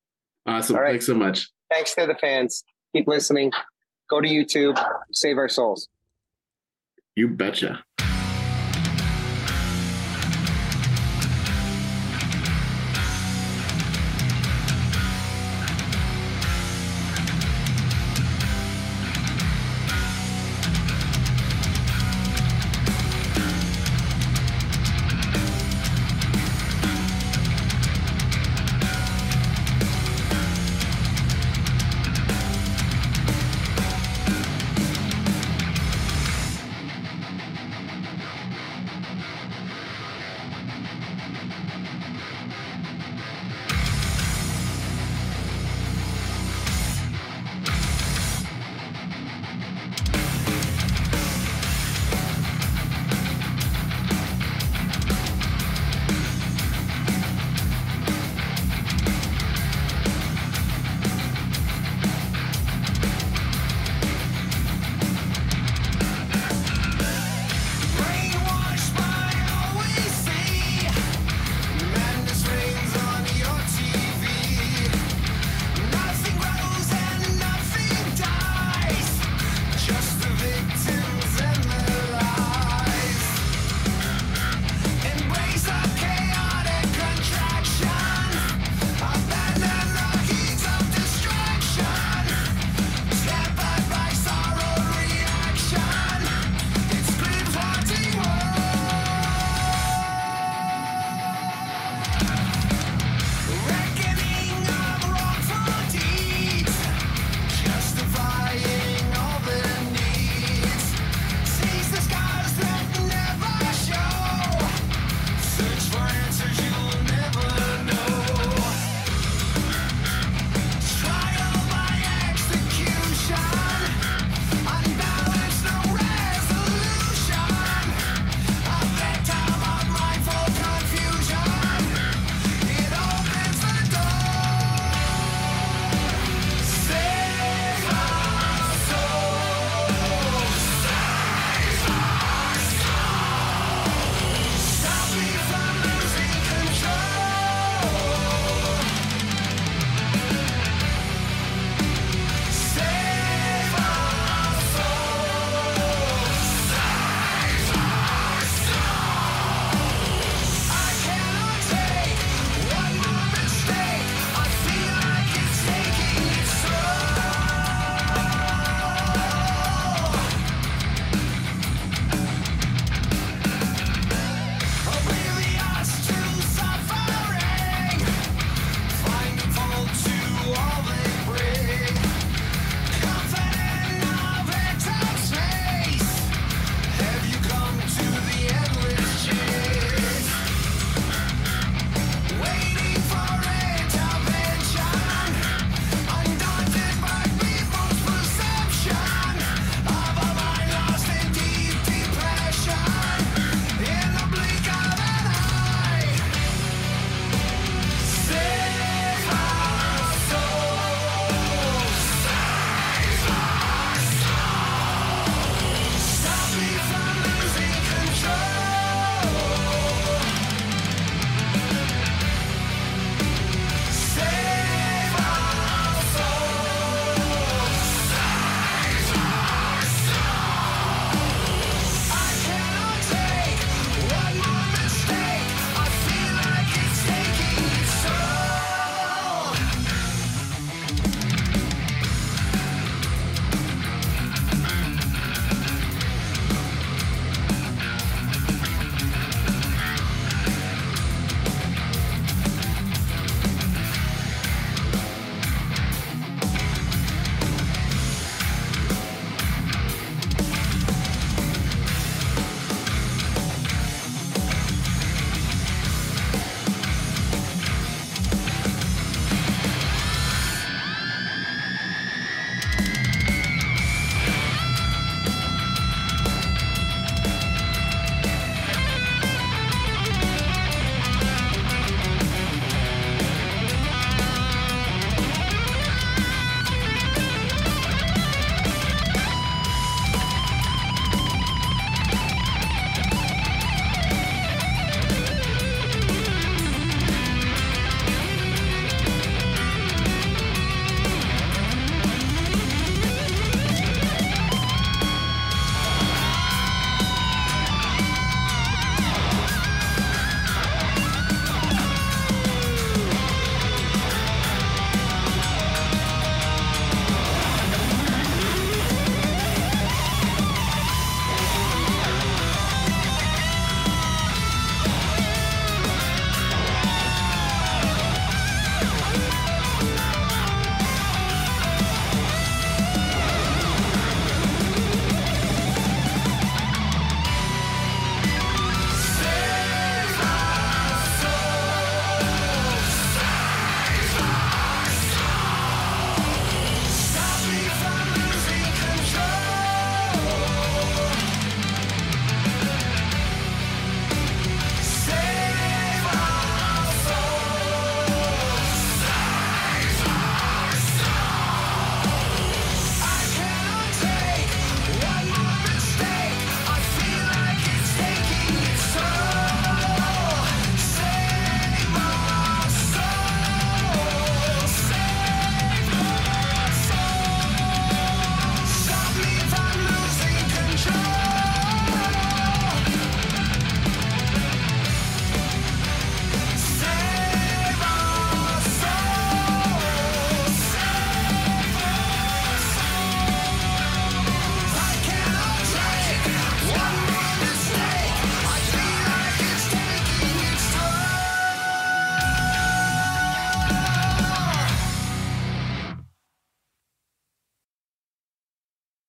Awesome. Thanks so much.
Thanks to the fans. Keep listening. Go to YouTube. Save our souls.
You betcha.